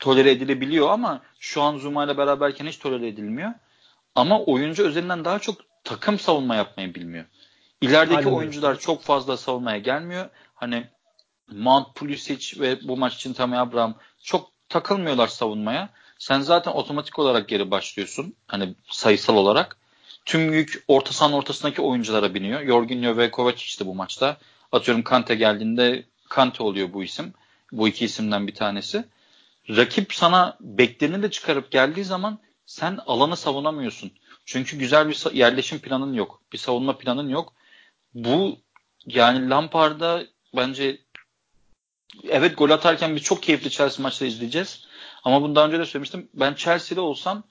tolere edilebiliyor ama şu an Zuma ile beraberken hiç tolere edilmiyor. Ama oyuncu özelinden daha çok takım savunma yapmayı bilmiyor. İlerideki Aynen oyuncular çok fazla savunmaya gelmiyor. Hani Mount Pulisic ve bu maç için Tammy Abraham çok takılmıyorlar savunmaya. Sen zaten otomatik olarak geri başlıyorsun. Hani sayısal olarak. Tüm yük orta sahanın ortasındaki oyunculara biniyor. Jorginho ve Kovacic işte bu maçta. Atıyorum Kante geldiğinde Kante oluyor bu isim. Bu iki isimden bir tanesi. Rakip sana beklerini de çıkarıp geldiği zaman sen alanı savunamıyorsun. Çünkü güzel bir yerleşim planın yok. Bir savunma planın yok. Bu yani Lampard'a bence evet gol atarken biz çok keyifli Chelsea maçları izleyeceğiz. Ama bunu daha önce de söylemiştim. Ben Chelsea'de olsam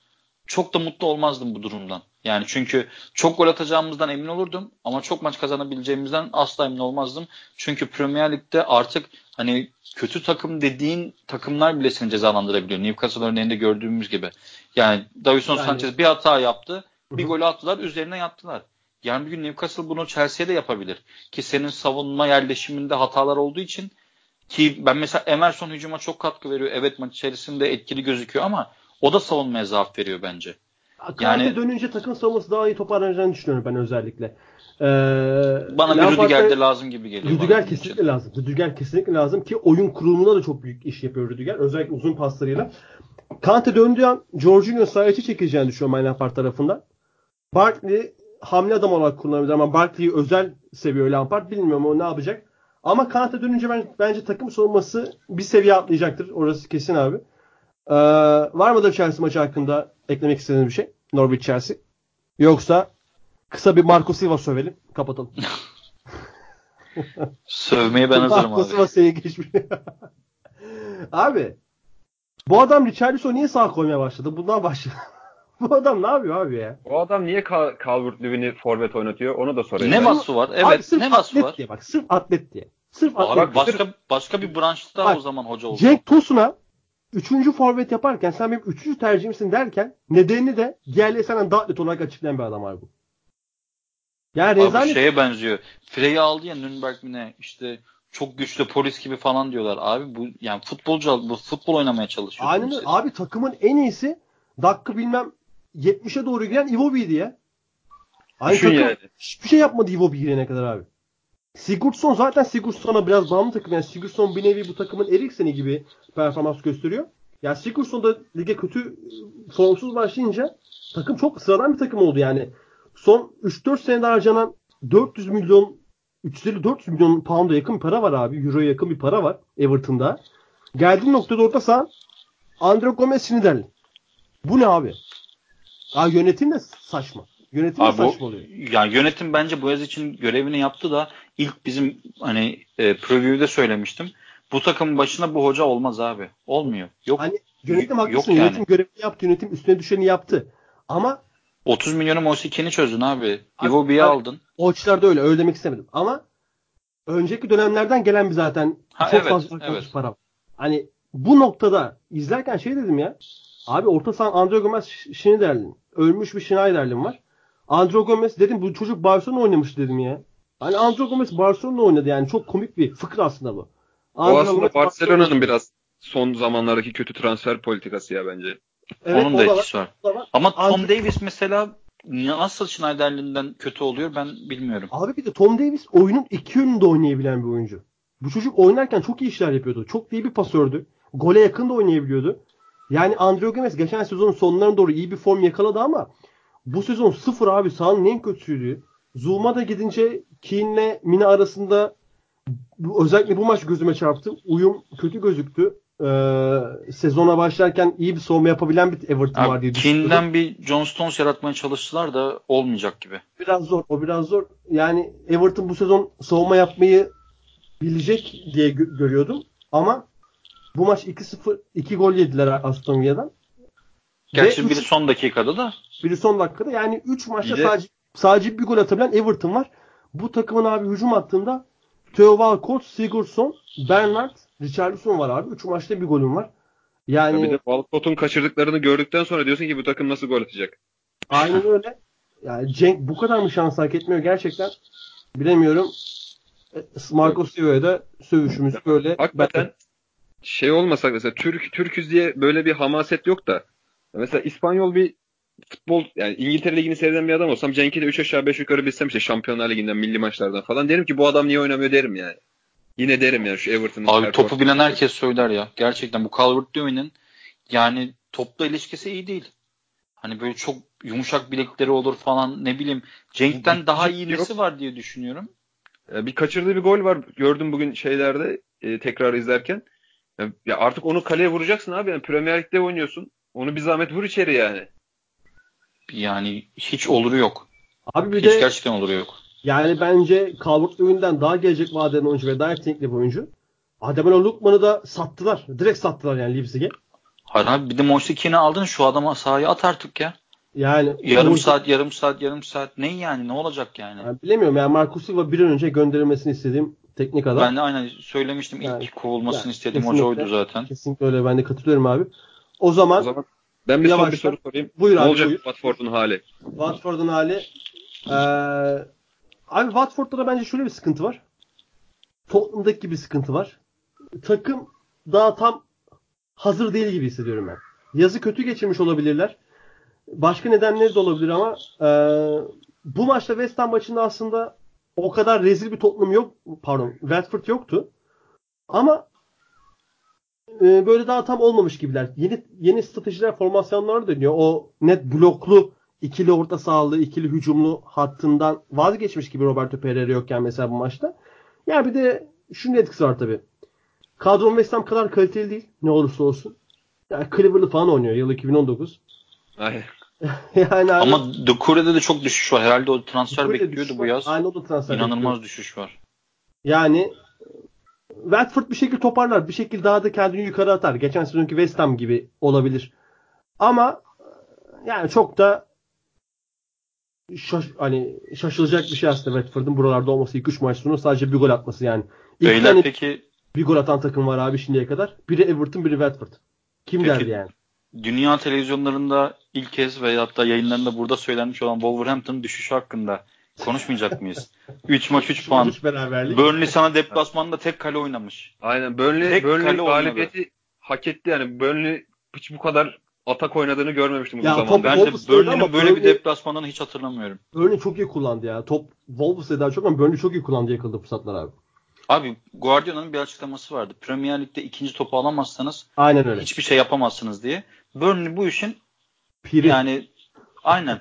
çok da mutlu olmazdım bu durumdan. Yani çünkü çok gol atacağımızdan emin olurdum ama çok maç kazanabileceğimizden asla emin olmazdım. Çünkü Premier Lig'de artık hani kötü takım dediğin takımlar bile seni cezalandırabiliyor. Newcastle örneğinde gördüğümüz gibi. Yani Davison yani, Sanchez bir hata yaptı. Bir gol attılar üzerine yattılar. Yani bir gün Newcastle bunu Chelsea'ye de yapabilir. Ki senin savunma yerleşiminde hatalar olduğu için ki ben mesela Emerson hücuma çok katkı veriyor. Evet maç içerisinde etkili gözüküyor ama o da savunmaya zaaf veriyor bence. Kante yani, dönünce takım savunması daha iyi toparlanacağını düşünüyorum ben özellikle. Ee, bana bir Rüdiger de lazım gibi geliyor. Rüdiger kesinlikle için. lazım. Rüdiger kesinlikle lazım ki oyun kurulumunda da çok büyük iş yapıyor Rüdiger. Özellikle uzun paslarıyla. Kante döndüğü an Jorginho sahaya çekeceğini düşünüyorum Lampard tarafından. Barkley hamle adam olarak kullanabilir ama Barkley'i özel seviyor Lampard. Bilmiyorum o ne yapacak. Ama Kanat'a dönünce ben, bence takım savunması bir seviye atlayacaktır. Orası kesin abi. Ee, var mıdır Chelsea maçı hakkında eklemek istediğiniz bir şey? Norwich Chelsea. Yoksa kısa bir Marco Silva sövelim. Kapatalım. [laughs] Sövmeye ben hazırım Marco Silva seni geçmiş. [laughs] abi bu adam Richarlison niye sağ koymaya başladı? Bundan başladı. [laughs] Bu adam ne yapıyor abi ya? O adam niye Cal- Calvert-Lewin'i forvet oynatıyor? Onu da sorayım. Ne vasfı var? Evet, abi, sırf ne vasfı var? Diye bak, sırf atlet diye. Sırf Abi atlet. başka başka bir branşta o zaman hoca oldu. Cenk Tosun'a üçüncü forvet yaparken sen benim üçüncü tercihimsin derken nedenini de diğerleri senden daha net olarak açıklayan bir adam abi bu. Yani rezalet. Abi şeye benziyor. Frey'i aldı ya Nürnberg mi ne? İşte çok güçlü polis gibi falan diyorlar. Abi bu yani futbolcu bu futbol oynamaya çalışıyor. Aynen abi takımın en iyisi dakika bilmem 70'e doğru giren Iwobi'ydi ya. Aynı Düşün takım yani. hiçbir şey yapmadı Iwobi girene kadar abi. Sigurdsson zaten Sigurdsson'a biraz bağımlı takım. Yani Sigurdsson bir nevi bu takımın Eriksen'i gibi performans gösteriyor. Yani Sigurdsson da lige kötü e, formsuz başlayınca takım çok sıradan bir takım oldu yani. Son 3-4 senede harcanan 400 milyon 350-400 milyon pound'a yakın bir para var abi. Euro'ya yakın bir para var Everton'da. Geldiğin noktada orta saha Andre Gomez Schneiderlin. Bu ne abi? Ya yönetim de saçma. Yönetim de saçma oluyor. Yani yönetim bence bu yaz için görevini yaptı da ilk bizim hani e, preview'de söylemiştim. Bu takımın başına bu hoca olmaz abi. Olmuyor. Yok. Hani yönetim haklısın. Yok yani. Yönetim görevini yaptı. Yönetim üstüne düşeni yaptı. Ama 30 milyonu Mosike'ni çözdün abi. Iwobi'yi aldın. O açılarda öyle. Öyle demek istemedim. Ama önceki dönemlerden gelen bir zaten ha, çok evet, fazla evet. para. Hani bu noktada izlerken şey dedim ya. Abi orta saha Andre Gomez Schneiderlin. Ölmüş bir Schneiderlin var. Andro Gomez dedim bu çocuk Barcelona oynamış dedim ya. Hani Andro Gomez Barcelona oynadı yani çok komik bir fıkra aslında bu. Andro o aslında Barcelona'nın biraz son zamanlardaki kötü transfer politikası ya bence. Evet, Onun da etkisi var. var. Ama Tom Andro... Davis mesela nasıl Schneiderlin'den kötü oluyor ben bilmiyorum. Abi bir de Tom Davis oyunun iki yönünde oynayabilen bir oyuncu. Bu çocuk oynarken çok iyi işler yapıyordu. Çok iyi bir pasördü. Gole yakın da oynayabiliyordu. Yani Andrew Gomez geçen sezonun sonlarına doğru iyi bir form yakaladı ama bu sezon sıfır abi sahanın en kötüsüydü. Zuma da gidince Keane'le Mina arasında özellikle bu maç gözüme çarptı. Uyum kötü gözüktü. Ee, sezona başlarken iyi bir savunma yapabilen bir Everton var diye düşünüyorum. Keane'den bir John Stones yaratmaya çalıştılar da olmayacak gibi. Biraz zor. O biraz zor. Yani Everton bu sezon savunma yapmayı bilecek diye gö- görüyordum. Ama bu maç 2-0 2 gol yediler Aston Villa'dan. Gerçi biri üç, son dakikada da. Biri son dakikada. Yani 3 maçta de... sadece sadece bir gol atabilen Everton var. Bu takımın abi hücum hattında Theo Walcott, Sigurdsson, Bernard, Richarlison var abi. 3 maçta bir golüm var. Yani bir de Walcott'un kaçırdıklarını gördükten sonra diyorsun ki bu takım nasıl gol atacak? Aynen öyle. Yani Cenk bu kadar mı şans hak etmiyor gerçekten bilemiyorum. E, Marco Silva'ya da sövüşümüz böyle. Hakikaten ben... şey olmasak mesela Türk Türküz diye böyle bir hamaset yok da Mesela İspanyol bir futbol yani İngiltere Ligi'ni seyreden bir adam olsam Cenk'i de 3 aşağı 5 yukarı bilsem işte Şampiyonlar Ligi'nden milli maçlardan falan derim ki bu adam niye oynamıyor derim yani. Yine derim yani şu Everton'ın. Abi topu bilen herkes söyler ya. Gerçekten bu Calvert-Lewin'in yani topla ilişkisi iyi değil. Hani böyle çok yumuşak bilekleri olur falan ne bileyim. Cenk'ten daha iyi nesi var diye düşünüyorum. Bir kaçırdığı bir gol var. Gördüm bugün şeylerde e, tekrar izlerken. Ya artık onu kaleye vuracaksın abi. Yani Premier Lig'de oynuyorsun. Onu bir zahmet vur içeri yani. Yani hiç oluru yok. Abi bir hiç de gerçekten oluru yok. Yani bence Calvert-Lewin'den daha gelecek vadeden oyuncu ve daha yetenekli bir oyuncu. Ademola Lukman'ı da sattılar. Direkt sattılar yani Leipzig'e. Hayır abi bir de Moisekin'i aldın şu adama sahaya at artık ya. Yani Yarım Umut- saat, yarım saat, yarım saat. Ne yani? Ne olacak yani? Yani bilemiyorum yani Marcus Silva bir an önce gönderilmesini istediğim teknik adam. Ben de aynen söylemiştim. Yani- ilk kovulmasını yani istediğim hoca oydu zaten. Kesinlikle öyle ben de katılıyorum abi. O zaman, O zaman ben bir son bir soru sorayım. Buyur ne abi, olacak buyur. Watford'un hali? Watford'un hali ee, abi Watford'da da bence şöyle bir sıkıntı var. Tottenham'daki gibi bir sıkıntı var. Takım daha tam hazır değil gibi hissediyorum ben. Yazı kötü geçirmiş olabilirler. Başka nedenleri de olabilir ama ee, bu maçta West Ham maçında aslında o kadar rezil bir Tottenham yok. Pardon Watford yoktu. Ama e, böyle daha tam olmamış gibiler. Yeni yeni stratejiler, formasyonlar dönüyor. O net bloklu ikili orta sahalı, ikili hücumlu hattından vazgeçmiş gibi Roberto Pereira yokken mesela bu maçta. Ya bir de şunun etkisi var tabii. Kadron West Ham kadar kaliteli değil. Ne olursa olsun. Yani Cleverly falan oynuyor. Yıl 2019. Aynen. [laughs] yani abi- Ama Dukure'de de çok düşüş var. Herhalde o transfer Böyle bekliyordu bu var. yaz. Aynı o da transfer İnanılmaz bekliyor. düşüş var. Yani Watford bir şekilde toparlar. Bir şekilde daha da kendini yukarı atar. Geçen sezonki West Ham gibi olabilir. Ama yani çok da şaş, hani şaşılacak bir şey aslında Watford'un buralarda olması ilk 3 maç sonu sadece bir gol atması yani. İlk Beyler tane peki bir gol atan takım var abi şimdiye kadar. Biri Everton, biri Watford. Kim Peki. derdi yani? dünya televizyonlarında ilk kez veya hatta yayınlarında burada söylenmiş olan Wolverhampton'ın düşüşü hakkında konuşmayacak mıyız? 3 maç 3 puan. Üç beraberlik. Burnley sana deplasmanda tek kale oynamış. Aynen. Burnley, Tek Burnley kale oynadı. galibiyeti hak etti yani. Burnley hiç bu kadar atak oynadığını görmemiştim Ya uzun top- zamandır. Ben de oynadı Burnley'nin böyle bir Burnley- deplasmandan hiç hatırlamıyorum. Burnley çok iyi kullandı ya. Top Wolves'e daha çok ama Burnley çok iyi kullandı yakaladı fırsatlar abi. Abi Guardiola'nın bir açıklaması vardı. Premier Lig'de ikinci topu alamazsanız Aynen öyle. hiçbir şey yapamazsınız diye. Burnley bu işin Piri. yani aynen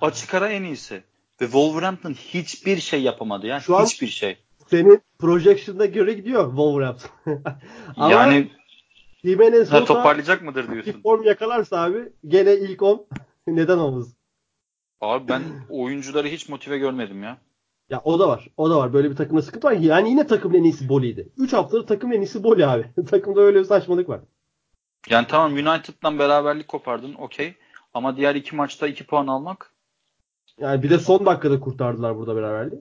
açık ara en iyisi. Ve Wolverhampton hiçbir şey yapamadı ya. Şu an- hiçbir şey. Senin projection'da göre gidiyor Wolverhampton. [laughs] Ama yani Jimenez ha, toparlayacak mıdır bir diyorsun? form yakalarsa abi gene ilk 10 [laughs] neden olmaz? Abi ben oyuncuları hiç motive görmedim ya. Ya o da var. O da var. Böyle bir takımda sıkıntı var. Yani yine takımın en iyisi Boli'ydi. 3 haftadır takımın en iyisi Boli abi. [laughs] Takımda öyle bir saçmalık var. Yani tamam United'dan beraberlik kopardın okey. Ama diğer iki maçta iki puan almak Yani bir de son dakikada kurtardılar burada beraberliği.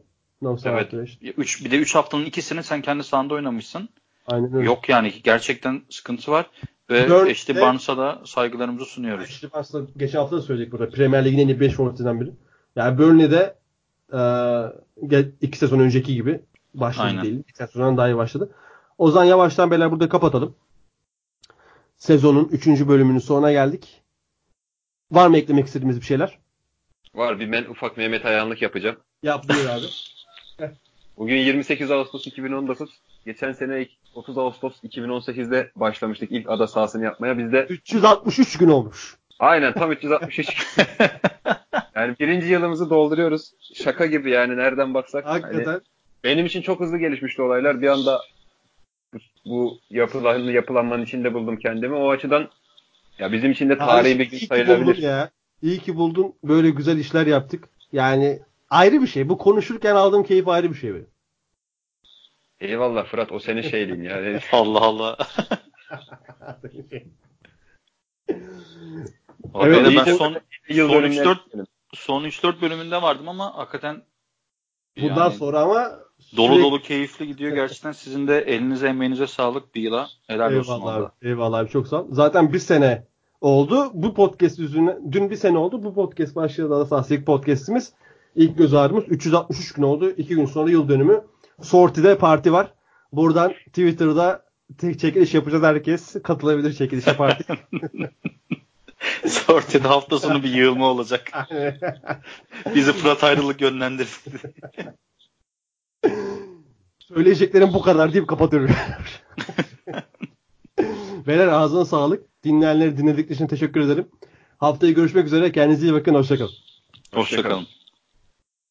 Evet. üç, bir de 3 haftanın ikisini sen kendi sahanda oynamışsın. Aynen öyle. Yok yani gerçekten sıkıntı var. Ve Dört- Ashley Barnes'a da saygılarımızı sunuyoruz. İşte aslında geçen hafta da söyledik burada. Premier Lig'in en iyi 5 forvetinden biri. Yani Burnley'de e, iki sezon önceki gibi başladı Aynen. değil. İki sezondan daha iyi başladı. O zaman yavaştan beyler burada kapatalım. Sezonun 3. bölümünün sonuna geldik. Var mı eklemek istediğimiz bir şeyler? Var bir ben ufak Mehmet Ayağanlık yapacağım. Yap buyur abi. [laughs] Bugün 28 Ağustos 2019. Geçen sene ilk 30 Ağustos 2018'de başlamıştık ilk ada sahasını yapmaya. Biz de 363 gün olmuş. aynen tam 363. [laughs] yani birinci yılımızı dolduruyoruz. Şaka gibi yani nereden baksak. Hakikaten. Hani benim için çok hızlı gelişmişti olaylar. Bir anda bu, bu yapılan, yapılanmanın içinde buldum kendimi. O açıdan ya bizim için de tarihi bir gün sayılabilir. ya. İyi ki buldun. Böyle güzel işler yaptık. Yani ayrı bir şey. Bu konuşurken aldığım keyif ayrı bir şey benim. Eyvallah Fırat o senin şeyliğin ya. [laughs] Allah Allah. [laughs] Evet, ben iyice- son Yıl Son dönümleri 3-4 diyelim. son 3-4 bölümünde vardım ama hakikaten Bundan yani sonra ama dolu sürekli- dolu keyifli gidiyor gerçekten. Sizin de elinize emeğinize sağlık bir yıla. Helal olsun Eyvallah valla. abi. Eyvallah abi çok sağ ol. Zaten bir sene oldu. Bu podcast yüzüne dün bir sene oldu. Bu podcast başladı da sahası ilk podcastimiz. İlk göz ağrımız 363 gün oldu. 2 gün sonra yıl dönümü. Sorti'de parti var. Buradan Twitter'da tek çekiliş yapacağız herkes. Katılabilir çekilişe parti. [laughs] Sortede hafta sonu bir yığılma olacak. [laughs] Bizi Fırat ayrılık yönlendirsin. Söyleyeceklerim bu kadar deyip kapatıyorum. [laughs] Beyler ağzına sağlık. Dinleyenleri dinledikleri için teşekkür ederim. Haftaya görüşmek üzere. Kendinize iyi bakın. Hoşçakalın. Hoşçakalın.